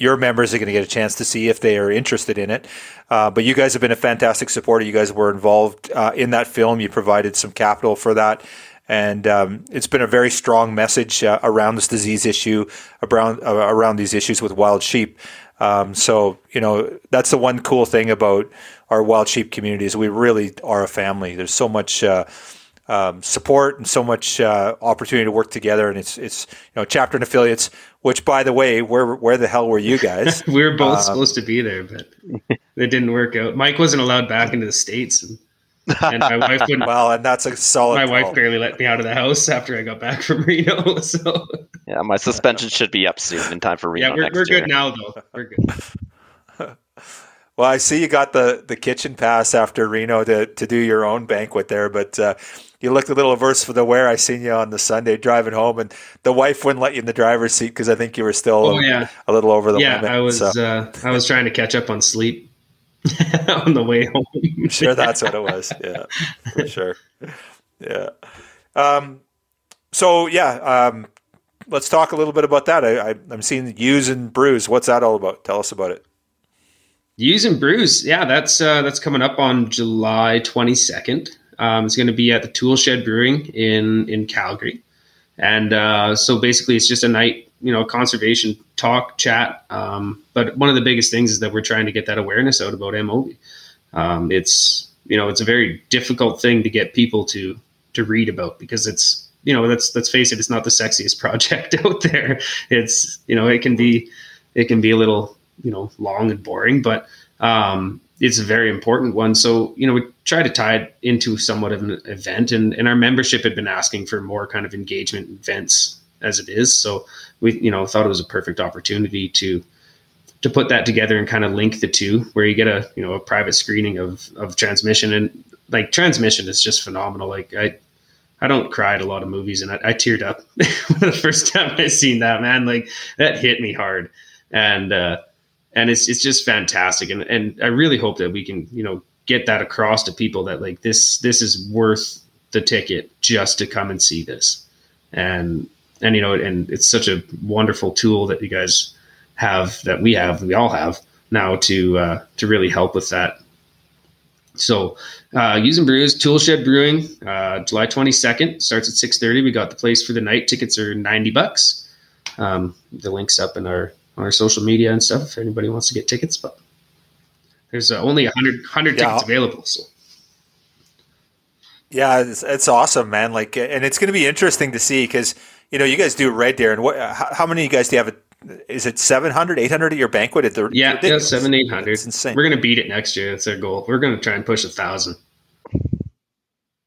your members are going to get a chance to see if they are interested in it. Uh, but you guys have been a fantastic supporter. You guys were involved uh, in that film. You provided some capital for that. And um, it's been a very strong message uh, around this disease issue, around, uh, around these issues with wild sheep. Um, so, you know, that's the one cool thing about our wild sheep community is we really are a family. There's so much uh, um, support and so much uh, opportunity to work together. And it's it's you know chapter and affiliates. Which, by the way, where where the hell were you guys? we were both Um, supposed to be there, but it didn't work out. Mike wasn't allowed back into the states, and, and my wife wouldn't. well, and that's a solid. my wife call. barely let me out of the house after I got back from Reno. So Yeah, my suspension should be up soon in time for Reno yeah, we're, next we're year. good now though. We're good. Well, I see you got the, the kitchen pass after Reno to, to do your own banquet there, but uh, you looked a little averse for the wear. I seen you on the Sunday driving home, and the wife wouldn't let you in the driver's seat because I think you were still Oh yeah, a little over the yeah. limit. I was so uh, I was trying to catch up on sleep on the way home. I'm sure that's what it was. Yeah, for sure. Yeah. Um, so yeah, um, let's talk a little bit about that. I, I, I'm seeing Ewes and Brews. What's that all about? Tell us about it. Ewes and Brews, yeah, that's uh, that's coming up on July twenty second. Um, it's going to be at the Tool Shed Brewing in in Calgary, and uh, so basically it's just a night, you know, conservation talk chat. Um, but one of the biggest things is that we're trying to get that awareness out about MOV. Um, it's you know it's a very difficult thing to get people to to read about because it's you know let's let's face it, it's not the sexiest project out there. It's you know it can be it can be a little you know long and boring, but um, it's a very important one. So you know we try to tie it into somewhat of an event, and and our membership had been asking for more kind of engagement events as it is. So we you know thought it was a perfect opportunity to to put that together and kind of link the two, where you get a you know a private screening of of transmission and like transmission is just phenomenal. Like I I don't cry at a lot of movies, and I, I teared up the first time I seen that man. Like that hit me hard, and uh, and it's it's just fantastic. And and I really hope that we can you know get that across to people that like this this is worth the ticket just to come and see this, and and you know and it's such a wonderful tool that you guys have that we have we all have now to uh, to really help with that. So, uh, using brews, Tool Shed Brewing, uh, July 22nd starts at 6:30. We got the place for the night. Tickets are 90 bucks. Um, the links up in our our social media and stuff if anybody wants to get tickets. But there's uh, only 100 100 Yeah. tickets available. So Yeah, it's, it's awesome, man. Like, and it's going to be interesting to see because you know you guys do Red Deer, and what? How, how many of you guys do you have? Is it 700, 800 at your banquet at the? yeah, yeah, seven eight hundred. It's insane. We're gonna beat it next year. That's our goal. We're gonna try and push a thousand.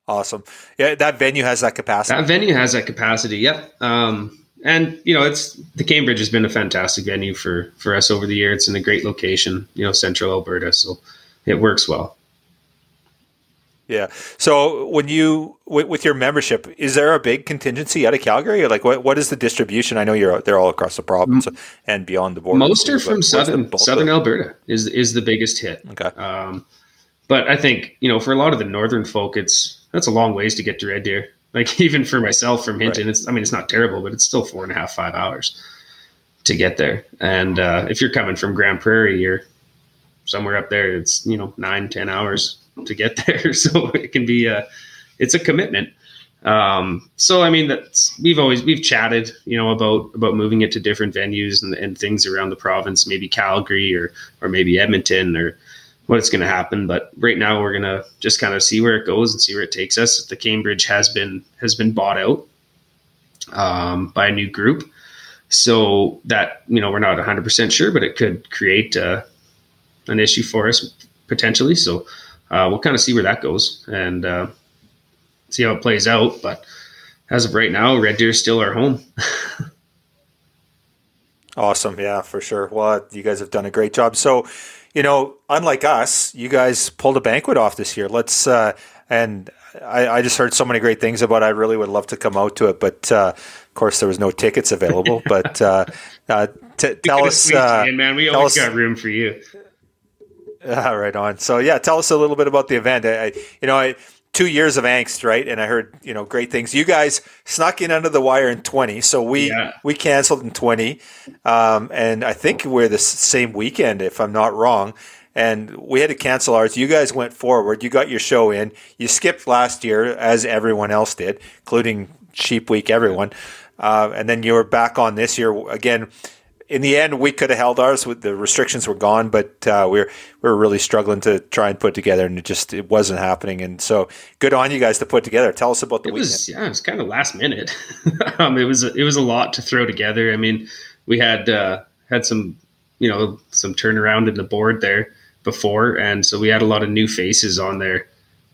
Awesome. Yeah, that venue has that capacity. That venue has that capacity. Yep. Um, and you know, it's the Cambridge has been a fantastic venue for for us over the year. It's in a great location, you know, central Alberta, so it works well. Yeah. So when you with, with, your membership, is there a big contingency out of Calgary? Or like what what is the distribution? I know you're they're all across the province and beyond the border. Most are from southern southern Alberta is is the biggest hit. Okay. Um, but I think you know for a lot of the northern folk, it's that's a long ways to get to Red Deer. Like even for myself from Hinton, right. it's I mean it's not terrible, but it's still four and a half five hours to get there. And uh, if you're coming from Grande Prairie, you're somewhere up there. It's you know nine ten hours to get there. So it can be a, it's a commitment. Um, so I mean that's we've always we've chatted, you know, about about moving it to different venues and, and things around the province, maybe Calgary or or maybe Edmonton or what it's going to happen. But right now we're going to just kind of see where it goes and see where it takes us. The Cambridge has been has been bought out um, by a new group, so that you know we're not 100 percent sure, but it could create uh, an issue for us potentially. So uh, we'll kind of see where that goes and uh, see how it plays out. But as of right now, Red Deer is still our home. awesome. Yeah, for sure. Well, you guys have done a great job. So, you know, unlike us, you guys pulled a banquet off this year. Let's, uh, and I, I, just heard so many great things about it. I really would love to come out to it, but uh, of course, there was no tickets available. but uh, uh, t- tell us, uh, in, man, we always us, got room for you. Right on. So yeah, tell us a little bit about the event. I you know, I, two years of angst, right? And I heard you know great things. You guys snuck in under the wire in twenty, so we yeah. we canceled in twenty, um, and I think we're the same weekend, if I'm not wrong. And we had to cancel ours. You guys went forward. You got your show in. You skipped last year, as everyone else did, including Sheep Week. Everyone, uh, and then you were back on this year again in the end, we could have held ours. With the restrictions were gone, but uh, we were we are really struggling to try and put together, and it just it wasn't happening. And so, good on you guys to put together. Tell us about the it weekend. Was, yeah, it was kind of last minute. um, it was a, it was a lot to throw together. I mean, we had uh, had some you know some turnaround in the board there before, and so we had a lot of new faces on there,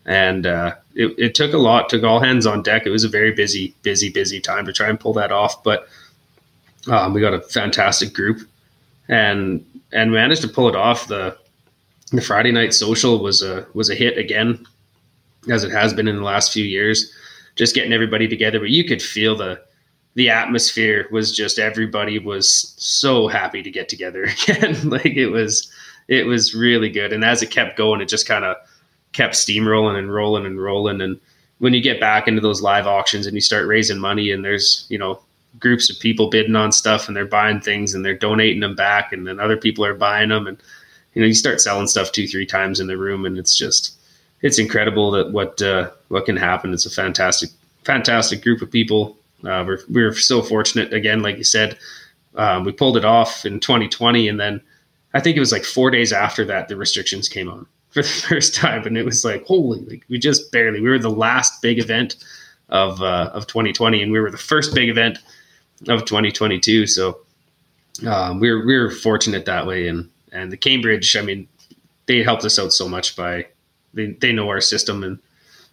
and uh, it, it took a lot. Took all hands on deck. It was a very busy, busy, busy time to try and pull that off, but um, we got a fantastic group, and and managed to pull it off. The the Friday night social was a was a hit again, as it has been in the last few years. Just getting everybody together, but you could feel the the atmosphere was just everybody was so happy to get together again. like it was it was really good, and as it kept going, it just kind of kept steamrolling and rolling and rolling and when you get back into those live auctions and you start raising money and there's you know groups of people bidding on stuff and they're buying things and they're donating them back and then other people are buying them. And you know you start selling stuff two three times in the room and it's just it's incredible that what uh, what can happen. It's a fantastic fantastic group of people. Uh, we're, we're so fortunate. Again like you said um, we pulled it off in 2020 and then i think it was like four days after that the restrictions came on for the first time. And it was like holy like we just barely we were the last big event of uh, of 2020 and we were the first big event of 2022. So um, we are we are fortunate that way, and and the Cambridge, I mean, they helped us out so much by they they know our system, and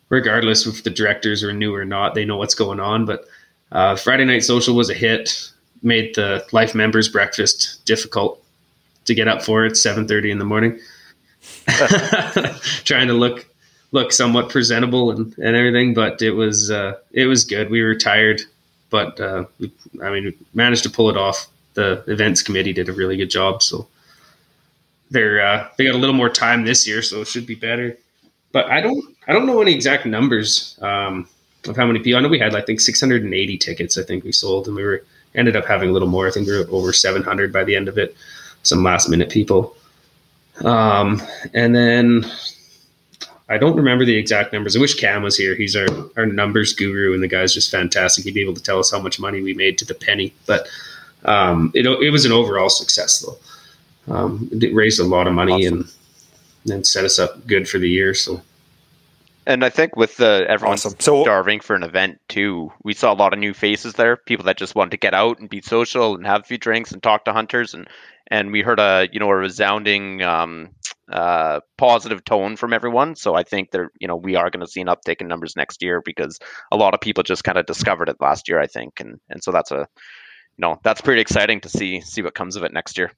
regardless if the directors are new or not, they know what's going on. But uh, Friday night social was a hit, made the life members breakfast difficult to get up for at 7:30 in the morning. Trying to look look somewhat presentable and, and everything, but it was uh, it was good. We were tired but uh, we, I mean, we managed to pull it off. The events committee did a really good job, so they're uh, they got a little more time this year, so it should be better. But I don't I don't know any exact numbers um, of how many people. I know we had I think 680 tickets. I think we sold, and we were ended up having a little more. I think we were over 700 by the end of it. Some last minute people. Um, and then I don't remember the exact numbers. I wish Cam was here. He's our, our numbers guru, and the guy's just fantastic. He'd be able to tell us how much money we made to the penny. But um, it, it was an overall success, though. Um, it raised a lot of money awesome. and and set us up good for the year. So. And I think with the everyone awesome. so, starving for an event too, we saw a lot of new faces there. People that just wanted to get out and be social and have a few drinks and talk to hunters and and we heard a you know a resounding um, uh, positive tone from everyone. So I think there you know we are going to see an uptick in numbers next year because a lot of people just kind of discovered it last year, I think, and and so that's a you know that's pretty exciting to see see what comes of it next year.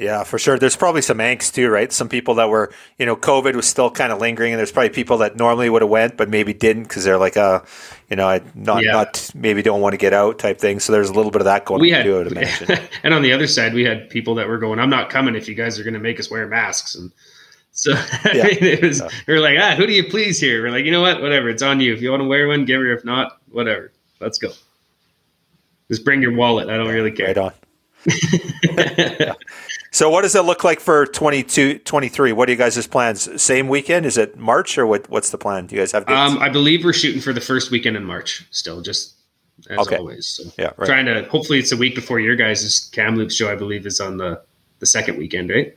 Yeah, for sure. There's probably some angst too, right? Some people that were, you know, COVID was still kind of lingering, and there's probably people that normally would have went but maybe didn't because they're like, uh, you know, I not yeah. not maybe don't want to get out type thing. So there's a little bit of that going we on had, too. I would imagine. and on the other side, we had people that were going, "I'm not coming if you guys are going to make us wear masks." And so yeah. mean, it was, yeah. we are like, ah, who do you please here? We're like, you know what? Whatever, it's on you. If you want to wear one, give her. If not, whatever. Let's go. Just bring your wallet. I don't really care. Right on. So what does it look like for 22, 23? What are you guys' plans? Same weekend? Is it March or what, what's the plan? Do you guys have Um, I believe we're shooting for the first weekend in March still, just as okay. always. So yeah, right. trying to, hopefully it's a week before your guys' Kamloops show, I believe is on the, the second weekend, right?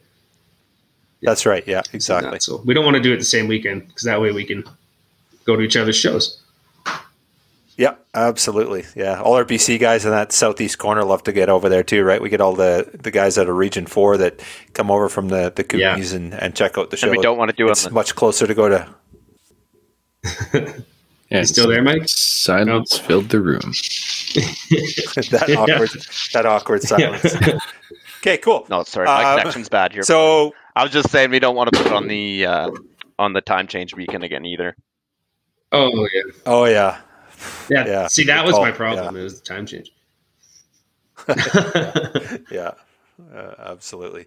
That's right. Yeah, exactly. So we don't want to do it the same weekend because that way we can go to each other's shows. Yeah, absolutely. Yeah, all our BC guys in that southeast corner love to get over there too, right? We get all the, the guys out of Region Four that come over from the the Kootenays yeah. and, and check out the show. And we don't want to do it. It's much closer to go to. yeah, you still there, Mike? Silence no. filled the room. that awkward, that awkward silence. okay, cool. No, sorry, my uh, connection's bad here. So I was just saying we don't want to put on the uh, on the time change weekend again either. Oh yeah. Oh yeah. Yeah. yeah. See, that was call. my problem. Yeah. It was the time change. yeah, uh, absolutely.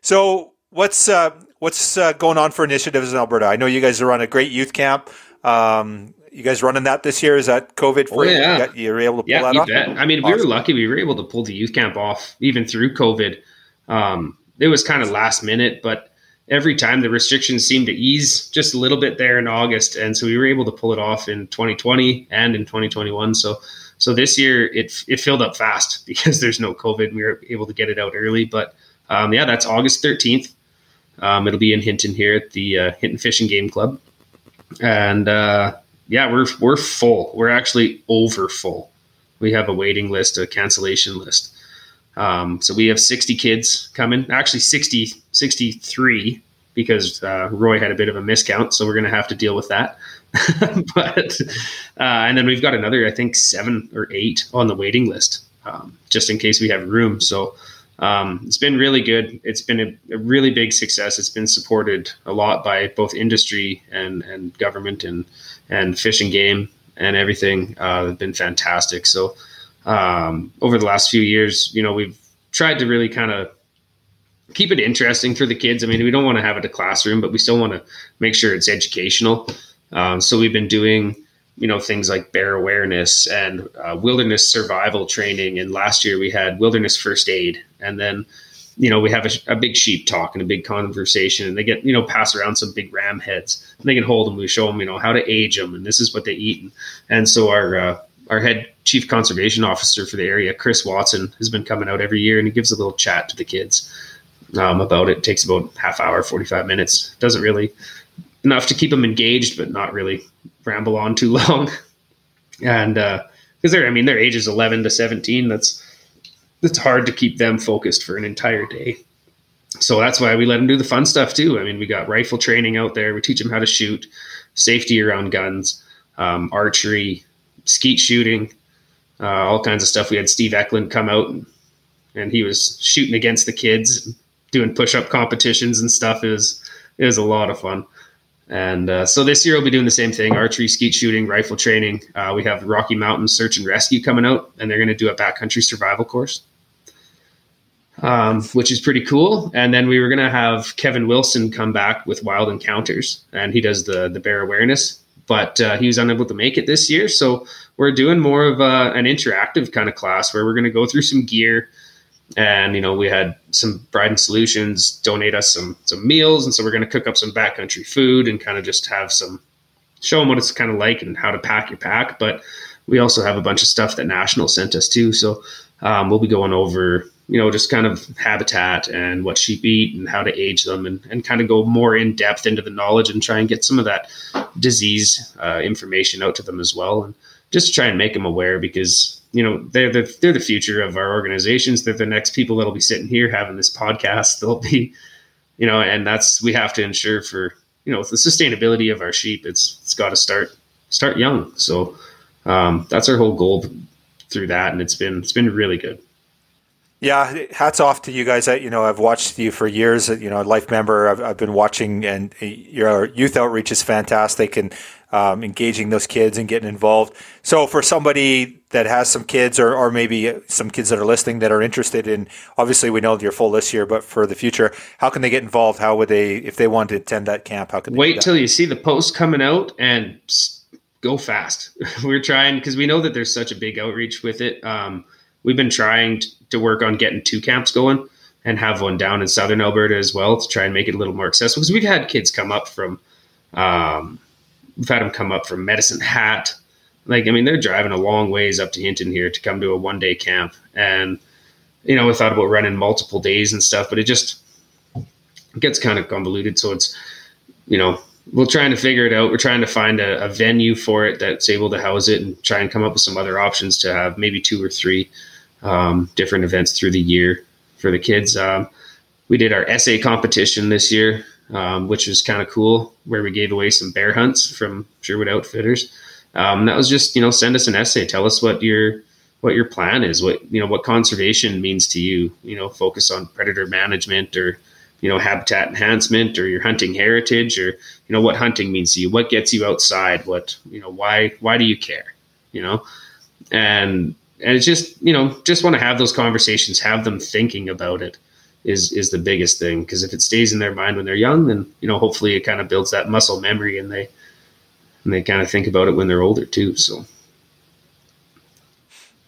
So, what's uh, what's uh, going on for initiatives in Alberta? I know you guys are on a great youth camp. Um, you guys running that this year? Is that COVID free? Oh, yeah. You, were able to pull yeah, that off? Bet. I mean, awesome. we were lucky. We were able to pull the youth camp off even through COVID. Um, it was kind of last minute, but every time the restrictions seemed to ease just a little bit there in August, and so we were able to pull it off in 2020 and in 2021. So, so this year it it filled up fast because there's no COVID. We were able to get it out early, but um, yeah, that's August 13th. Um, it'll be in Hinton here at the uh, Hinton Fishing Game Club, and uh, yeah, we're we're full. We're actually over full. We have a waiting list, a cancellation list. Um, so we have 60 kids coming, actually 60, 63 because uh, Roy had a bit of a miscount. So we're going to have to deal with that. but, uh, and then we've got another, I think seven or eight on the waiting list, um, just in case we have room. So um, it's been really good. It's been a, a, really big success. It's been supported a lot by both industry and, and government and, and fish and game and everything. Uh, have been fantastic. So, um, over the last few years, you know, we've tried to really kind of keep it interesting for the kids. I mean, we don't want to have it a classroom, but we still want to make sure it's educational. Um, so we've been doing, you know, things like bear awareness and uh, wilderness survival training. And last year we had wilderness first aid, and then you know, we have a, a, big sheep talk and a big conversation, and they get, you know, pass around some big ram heads. And they can hold them. We show them, you know, how to age them, and this is what they eat. And, and so our uh, our head chief conservation officer for the area, Chris Watson, has been coming out every year and he gives a little chat to the kids um, about it. it. Takes about half hour, forty five minutes. Doesn't really enough to keep them engaged, but not really ramble on too long. and because uh, they're, I mean, their age is eleven to seventeen. That's it's hard to keep them focused for an entire day. So that's why we let them do the fun stuff too. I mean, we got rifle training out there. We teach them how to shoot, safety around guns, um, archery, skeet shooting, uh, all kinds of stuff. We had Steve Eklund come out and, and he was shooting against the kids, doing push up competitions and stuff. It was it was a lot of fun. And uh, so this year we'll be doing the same thing: archery, skeet shooting, rifle training. Uh, we have Rocky Mountain Search and Rescue coming out, and they're going to do a backcountry survival course, um, which is pretty cool. And then we were going to have Kevin Wilson come back with Wild Encounters, and he does the the bear awareness but uh, he was unable to make it this year. So we're doing more of a, uh, an interactive kind of class where we're going to go through some gear. And you know, we had some Bryden Solutions donate us some some meals, and so we're going to cook up some backcountry food and kind of just have some show them what it's kind of like and how to pack your pack. But we also have a bunch of stuff that National sent us too. So um, we'll be going over you know, just kind of habitat and what sheep eat and how to age them and, and kind of go more in depth into the knowledge and try and get some of that disease uh, information out to them as well. And just try and make them aware because, you know, they're the, they're the future of our organizations. They're the next people that'll be sitting here having this podcast. They'll be, you know, and that's, we have to ensure for, you know, the sustainability of our sheep. It's, it's got to start, start young. So um, that's our whole goal through that, and it's been it's been really good. Yeah, hats off to you guys. I, You know, I've watched you for years. You know, a life member. I've, I've been watching, and your youth outreach is fantastic, and um, engaging those kids and getting involved. So, for somebody that has some kids, or, or maybe some kids that are listening that are interested in, obviously we know you're full this year, but for the future, how can they get involved? How would they, if they want to attend that camp? How can they wait till you see the post coming out and go fast? We're trying because we know that there's such a big outreach with it. Um, we've been trying to work on getting two camps going and have one down in southern Alberta as well to try and make it a little more accessible. Because we've had kids come up from, um, we've had them come up from Medicine Hat. Like, I mean, they're driving a long ways up to Hinton here to come to a one day camp. And, you know, we thought about running multiple days and stuff, but it just gets kind of convoluted. So it's, you know, we're trying to figure it out. We're trying to find a, a venue for it that's able to house it and try and come up with some other options to have maybe two or three um, different events through the year for the kids. Um, we did our essay competition this year, um, which was kind of cool, where we gave away some bear hunts from Sherwood Outfitters. Um, that was just you know send us an essay, tell us what your what your plan is, what you know what conservation means to you. You know, focus on predator management or you know habitat enhancement or your hunting heritage or you know what hunting means to you, what gets you outside, what you know why why do you care, you know, and and it's just you know just want to have those conversations have them thinking about it is is the biggest thing. Because if it stays in their mind when they're young then you know hopefully it kind of builds that muscle memory and they and they kind of think about it when they're older too so.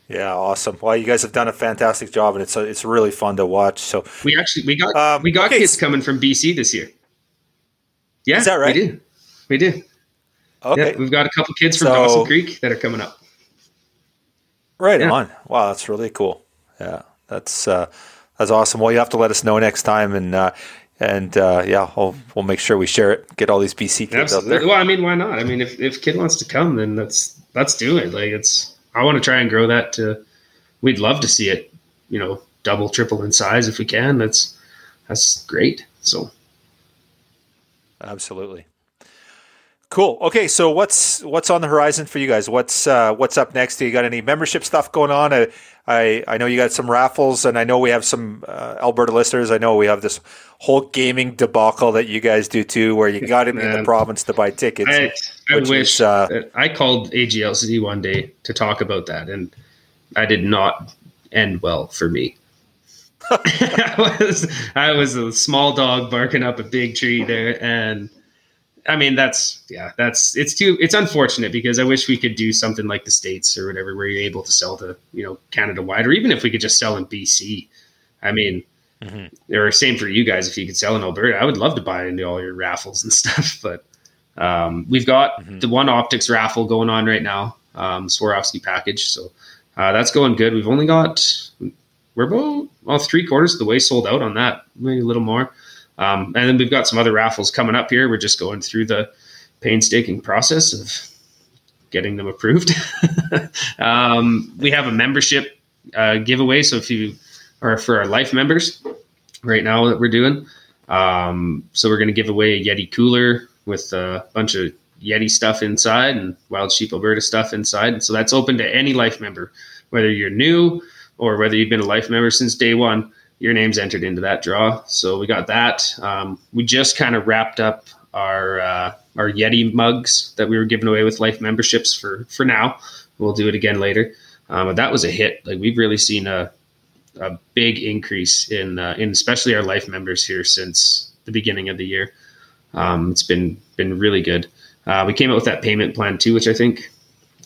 Yeah awesome. Well you guys have done a fantastic job and it's a, it's really fun to watch so. We actually we got um, we got okay. kids coming from bc this year. Yeah is that right? we do. We do. Okay. Yeah, we've got a couple kids from so, dawson creek that are coming up Right yeah. on. Wow, that's really cool. Yeah, that's uh, that's awesome. Well, you have to let us know next time, and uh, and uh, yeah, we'll we'll make sure we share it. Get all these BC kids Absolutely. out there. Well, I mean, why not? I mean, if if kid wants to come, then let's let's do it. Like it's, I want to try and grow that to. We'd love to see it, you know, double, triple in size if we can. That's that's great. So, absolutely. Cool. Okay, so what's what's on the horizon for you guys? What's uh, what's up next? Do you got any membership stuff going on? I I, I know you got some raffles, and I know we have some uh, Alberta listeners. I know we have this whole gaming debacle that you guys do too, where you got in, in the province to buy tickets. I, I wish is, uh, I called AGLCD one day to talk about that, and I did not end well for me. I was I was a small dog barking up a big tree there, and I mean, that's yeah, that's it's too it's unfortunate because I wish we could do something like the states or whatever where you're able to sell to you know Canada wide, or even if we could just sell in BC. I mean, mm-hmm. or same for you guys if you could sell in Alberta. I would love to buy into all your raffles and stuff, but um, we've got mm-hmm. the one optics raffle going on right now, um, Swarovski package, so uh, that's going good. We've only got we're about well three quarters of the way sold out on that, maybe a little more. Um, and then we've got some other raffles coming up here. We're just going through the painstaking process of getting them approved. um, we have a membership uh, giveaway. So if you are for our life members right now that we're doing, um, so we're going to give away a Yeti cooler with a bunch of Yeti stuff inside and Wild Sheep Alberta stuff inside. And so that's open to any life member, whether you're new or whether you've been a life member since day one your name's entered into that draw. So we got that. Um, we just kind of wrapped up our uh, our Yeti mugs that we were giving away with life memberships for for now. We'll do it again later. Um, but that was a hit. Like we've really seen a a big increase in uh, in especially our life members here since the beginning of the year. Um, it's been been really good. Uh, we came out with that payment plan too, which I think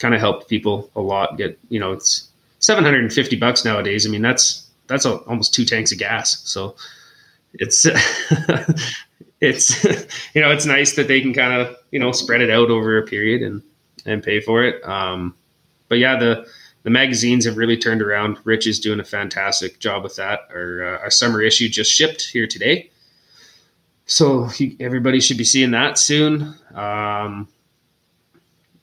kind of helped people a lot. Get you know it's 750 bucks nowadays. I mean that's that's a, almost two tanks of gas. So it's it's you know it's nice that they can kind of you know spread it out over a period and and pay for it. Um, but yeah, the the magazines have really turned around. Rich is doing a fantastic job with that. Our uh, our summer issue just shipped here today, so he, everybody should be seeing that soon. Um,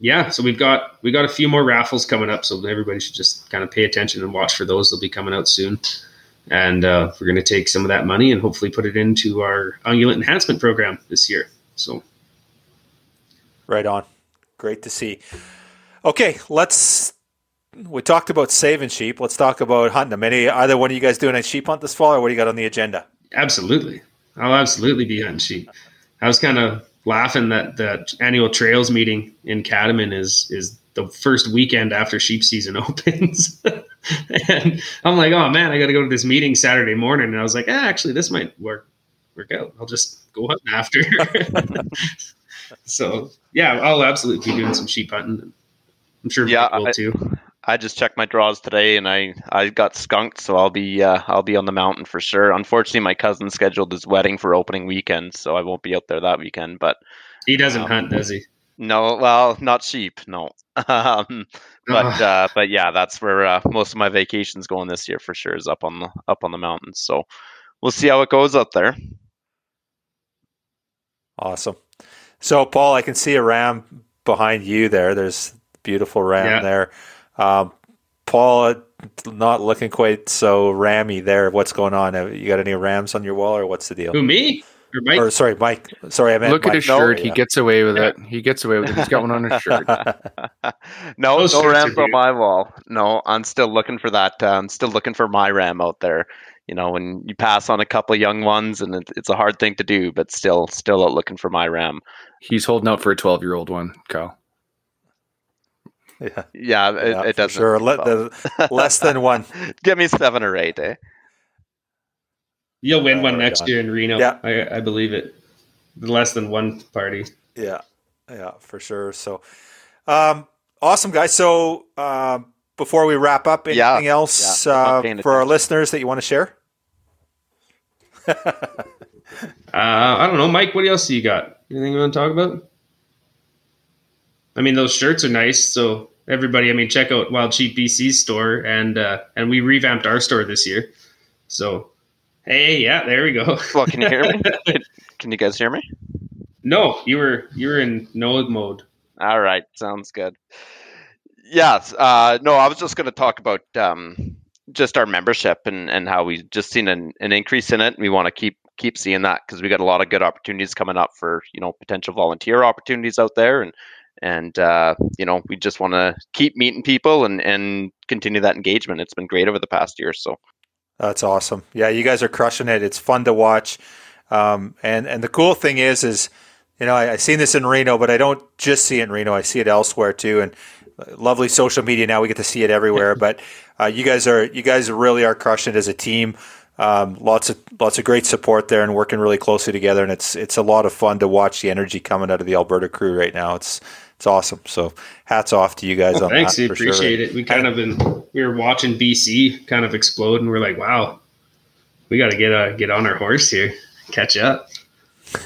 yeah, so we've got we got a few more raffles coming up, so everybody should just kind of pay attention and watch for those. They'll be coming out soon, and uh, we're going to take some of that money and hopefully put it into our ungulate enhancement program this year. So, right on, great to see. Okay, let's we talked about saving sheep. Let's talk about hunting them. Any either one of you guys doing a sheep hunt this fall, or what do you got on the agenda? Absolutely, I'll absolutely be hunting sheep. I was kind of laughing that the annual trails meeting in Catamount is is the first weekend after sheep season opens. and I'm like, oh man, I got to go to this meeting Saturday morning. And I was like, eh, actually, this might work work out. I'll just go hunting after. so yeah, I'll absolutely be doing some sheep hunting. I'm sure Yeah, will I- too. I just checked my draws today, and I I got skunked, so I'll be uh, I'll be on the mountain for sure. Unfortunately, my cousin scheduled his wedding for opening weekend, so I won't be out there that weekend. But He doesn't um, hunt, does he? no, well, not sheep, no. um, but Ugh. uh, but yeah, that's where uh, most of my vacations going this year for sure is up on the up on the mountains. So we'll see how it goes up there. Awesome. So, Paul, I can see a ram behind you there. There's beautiful ram Yeah. there. Um, Paul, uh, not looking quite so rammy there. What's going on? Have you got any rams on your wall, or what's the deal? Who me or Mike? Or sorry, Mike. Sorry, I meant Look at his No, shirt. He gets away with it. He gets away with it. He's got one on his shirt. no, Those no rams on my wall. No, I'm still looking for that. Uh, I'm still looking for my ram out there. You know, when you pass on a couple of young ones, and it, it's a hard thing to do, but still, still out looking for my ram. He's holding out for a 12 year old one, Kyle. Yeah, Yeah, it, yeah, it doesn't. sure. Le- the- less than one. Give me seven or eight, eh? You'll win Uh, one next on. year in Reno. Yeah. I, I believe it. Less than one party. Yeah, yeah, for sure. So, um, awesome, guys. So, um, before we wrap up, Yeah, anything else yeah, uh, paying for our listeners that you want to share? Uh, I don't know, Mike. What else do you got? Anything you want to talk about? I mean, those shirts are nice. So everybody, I mean, check out Wild Sheep BC's store, and uh, and we revamped our store this year. So, hey, yeah, there we go. Well, can you hear me? Can you guys hear me? no, you were you were in no mode. All right, sounds good. Yes, uh, no, I was just going to talk about um, just our membership and, and how we just seen an, an increase in it. We want to keep keep seeing that because we got a lot of good opportunities coming up for you know potential volunteer opportunities out there, and and uh, you know we just want to keep meeting people and and continue that engagement. It's been great over the past year. So That's awesome. Yeah, you guys are crushing it. It's fun to watch. Um, and and the cool thing is, is you know, I, I seen this in Reno, but I don't just see it in Reno. I see it elsewhere too. And uh, lovely social media now, we get to see it everywhere. but uh, you guys are you guys really are crushing it as a team. Um, lots of lots of great support there, and working really closely together. And it's it's a lot of fun to watch the energy coming out of the Alberta crew right now. It's it's awesome. So hats off to you guys on Thanks, that. we for sure. appreciate it. We kind of been we were watching BC kind of explode, and we're like, wow, we got to get uh, get on our horse here, catch up.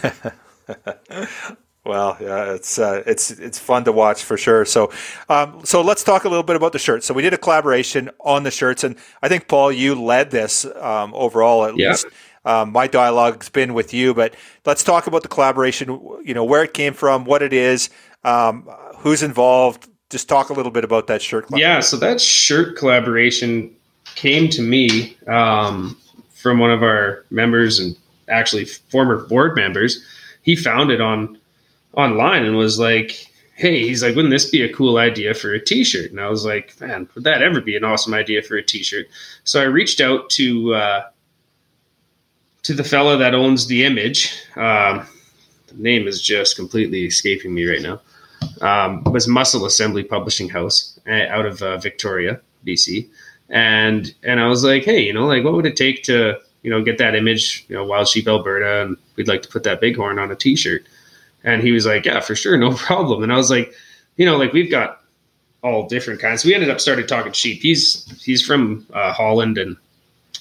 Well, yeah, it's uh, it's it's fun to watch for sure. So, um, so let's talk a little bit about the shirts. So we did a collaboration on the shirts, and I think Paul, you led this um, overall. At Yeah. least um, my dialogue's been with you, but let's talk about the collaboration. You know, where it came from, what it is, um, who's involved. Just talk a little bit about that shirt. Yeah, so that shirt collaboration came to me um, from one of our members and actually former board members. He found it on online and was like, "Hey, he's like, wouldn't this be a cool idea for a T-shirt?" And I was like, "Man, would that ever be an awesome idea for a T-shirt?" So I reached out to uh, to the fellow that owns the image. Um, the name is just completely escaping me right now um, was Muscle Assembly Publishing House uh, out of uh, Victoria, BC, and and I was like, hey, you know, like what would it take to you know get that image, you know, Wild Sheep Alberta, and we'd like to put that bighorn on a T-shirt, and he was like, yeah, for sure, no problem, and I was like, you know, like we've got all different kinds. We ended up started talking sheep. He's he's from uh, Holland and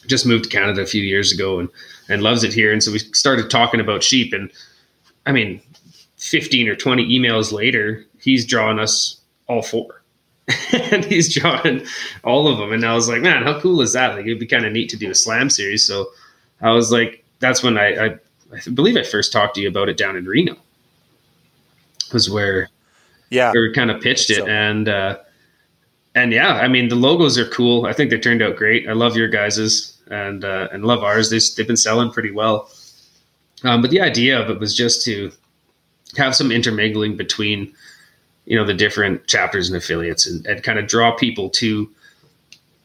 just moved to Canada a few years ago and and loves it here, and so we started talking about sheep, and I mean 15 or 20 emails later, he's drawing us all four. and he's drawing all of them. And I was like, man, how cool is that? Like, it'd be kind of neat to do a slam series. So I was like, that's when I, I, I believe I first talked to you about it down in Reno, was where yeah, we kind of pitched it. So- And, uh, and yeah, I mean, the logos are cool. I think they turned out great. I love your guys's and, uh, and love ours. They, they've been selling pretty well. Um, but the idea of it was just to have some intermingling between you know the different chapters and affiliates and, and kind of draw people to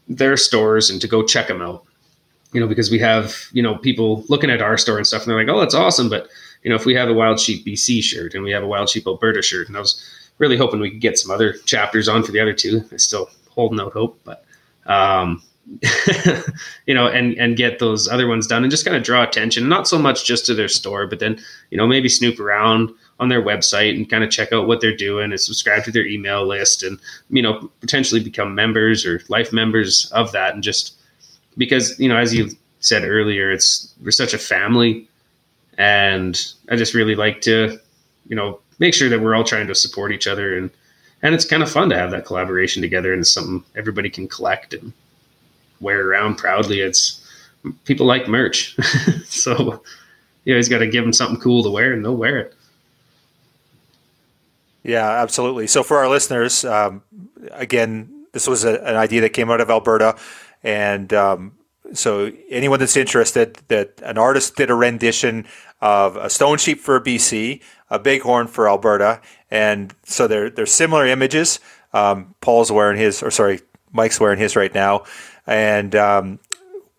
their stores and to go check them out you know because we have you know people looking at our store and stuff and they're like oh that's awesome but you know if we have a wild sheep bc shirt and we have a wild sheep alberta shirt and i was really hoping we could get some other chapters on for the other two i still holding out hope but um you know, and and get those other ones done and just kind of draw attention, not so much just to their store, but then you know maybe snoop around on their website and kind of check out what they're doing and subscribe to their email list and you know potentially become members or life members of that and just because you know as you said earlier, it's we're such a family, and I just really like to you know make sure that we're all trying to support each other and and it's kind of fun to have that collaboration together and something everybody can collect and wear around proudly. It's people like merch, so you always got to give them something cool to wear, and they'll wear it. Yeah, absolutely. So for our listeners, um, again, this was a, an idea that came out of Alberta, and um, so anyone that's interested, that an artist did a rendition of a stone sheep for BC, a bighorn for Alberta, and so they're they're similar images. Um, Paul's wearing his, or sorry, Mike's wearing his right now, and um,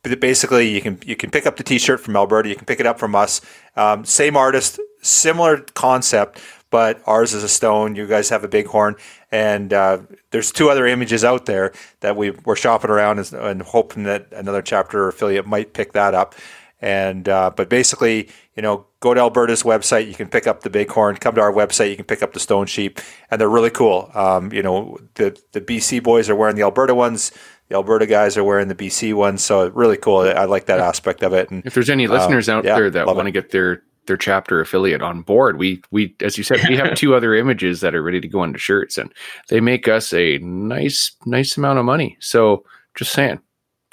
basically you can you can pick up the T-shirt from Alberta. You can pick it up from us. Um, same artist, similar concept, but ours is a stone. You guys have a bighorn, and uh, there's two other images out there that we were shopping around and, and hoping that another chapter or affiliate might pick that up. And uh, but basically, you know, go to Alberta's website. You can pick up the bighorn. Come to our website. You can pick up the stone sheep, and they're really cool. Um, you know, the the BC boys are wearing the Alberta ones the Alberta guys are wearing the BC ones, so really cool. I like that aspect of it. And if there's any listeners uh, out yeah, there that want to get their their chapter affiliate on board, we we as you said, we have two other images that are ready to go into shirts, and they make us a nice nice amount of money. So just saying,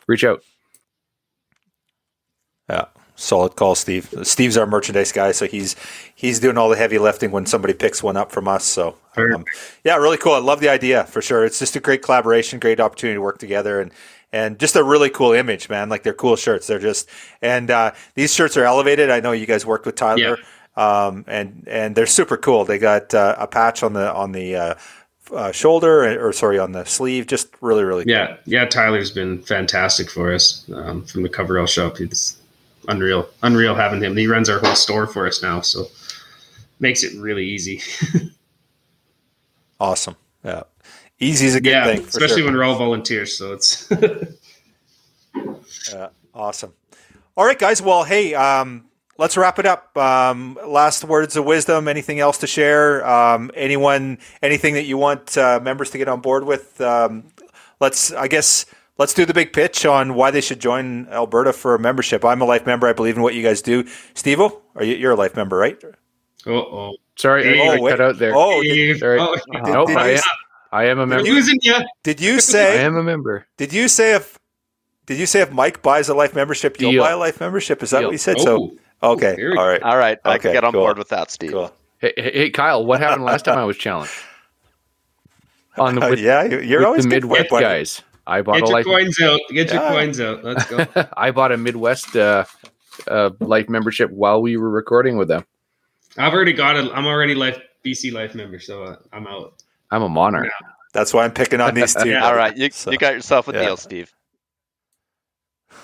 reach out. Yeah solid call, Steve. Steve's our merchandise guy, so he's he's doing all the heavy lifting when somebody picks one up from us. So um, yeah, really cool. I love the idea for sure. It's just a great collaboration, great opportunity to work together, and and just a really cool image, man. Like they're cool shirts. They're just and uh, these shirts are elevated. I know you guys worked with Tyler. Yeah. Um, and and they're super cool. They got uh, a patch on the on the uh, uh, shoulder or sorry on the sleeve. Just really really cool. yeah yeah. Tyler's been fantastic for us um, from the Coverall shop. He's unreal, unreal having him. He runs our whole store for us now, so makes it really easy. awesome. Yeah, easy is a good yeah, thing, especially sure. when we're all volunteers. So it's yeah, awesome. All right, guys. Well, hey, um, let's wrap it up. Um, last words of wisdom. Anything else to share? Um, anyone? Anything that you want uh, members to get on board with? Um, let's. I guess let's do the big pitch on why they should join Alberta for a membership. I'm a life member. I believe in what you guys do. Steve are you, you're a life member, right? oh. Sorry, did, oh, I cut out there. Oh, did, sorry. Oh, did, nope, did I, am, I am a member. Using you. Did you say? I am a member. Did you say if? Did you say if Mike buys a life membership, you'll Deal. buy a life membership? Is that Deal. what you said? Oh. So okay, all right, all right. I can get on cool. board with that, Steve. Cool. Hey, hey, Kyle, what happened last time I was challenged? On the, with, uh, yeah, you're always the Midwest guys. I bought Get a your coins out. Get your coins out. Let's go. I bought a Midwest uh, uh, life membership while we were recording with them. I've already got it. I'm already life BC life member, so uh, I'm out. I'm a monarch. Yeah. That's why I'm picking on these two. yeah. All right, you, so, you got yourself a yeah. deal, Steve.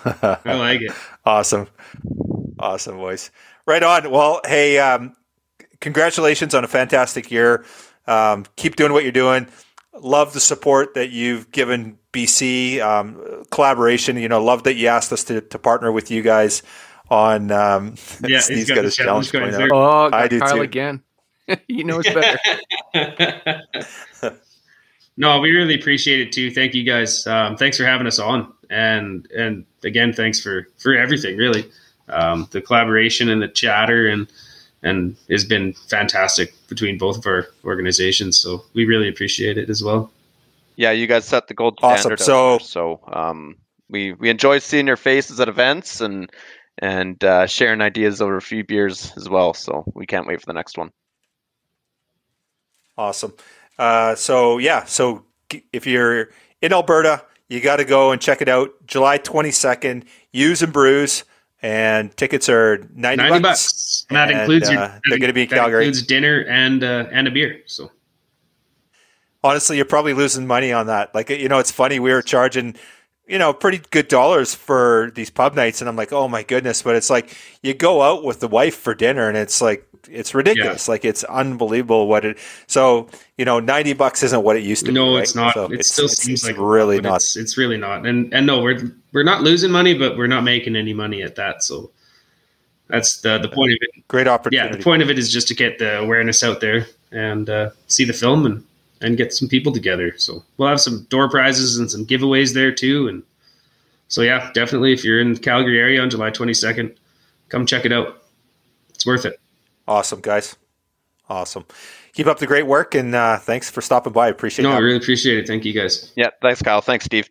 I like it. Awesome, awesome voice. Right on. Well, hey, um, congratulations on a fantastic year. Um, keep doing what you're doing. Love the support that you've given BC um, collaboration. You know, love that you asked us to, to partner with you guys on. Um, yeah, he's got, got his challenge, challenge going Oh, I do Kyle too. again. he knows better. no, we really appreciate it too. Thank you guys. Um, thanks for having us on, and and again, thanks for for everything. Really, um, the collaboration and the chatter and and has been fantastic between both of our organizations. So we really appreciate it as well. Yeah, you guys set the gold standard. Awesome. So, so um, we we enjoy seeing your faces at events and and uh, sharing ideas over a few beers as well. So we can't wait for the next one. Awesome. Uh, so yeah, so if you're in Alberta, you got to go and check it out. July 22nd, Ewes and Brews and tickets are 90, 90 bucks. bucks. And that includes uh, your, they're going to be in Calgary. includes dinner and uh, and a beer. So honestly, you're probably losing money on that. Like, you know, it's funny. We were charging, you know, pretty good dollars for these pub nights, and I'm like, oh my goodness. But it's like you go out with the wife for dinner, and it's like it's ridiculous. Like it's unbelievable what it. So you know, ninety bucks isn't what it used to no, be. No, right? it's not. So it still seems it's like really not. It's, it's really not. And and no, we're we're not losing money, but we're not making any money at that. So that's the the point of it. Great opportunity. Yeah, the point of it is just to get the awareness out there and uh, see the film and and get some people together. So we'll have some door prizes and some giveaways there too. And so yeah, definitely if you're in the Calgary area on July 22nd, come check it out. It's worth it. Awesome, guys. Awesome. Keep up the great work and uh, thanks for stopping by. I appreciate it. No, I really appreciate it. Thank you guys. Yeah, thanks, Kyle. Thanks, Steve.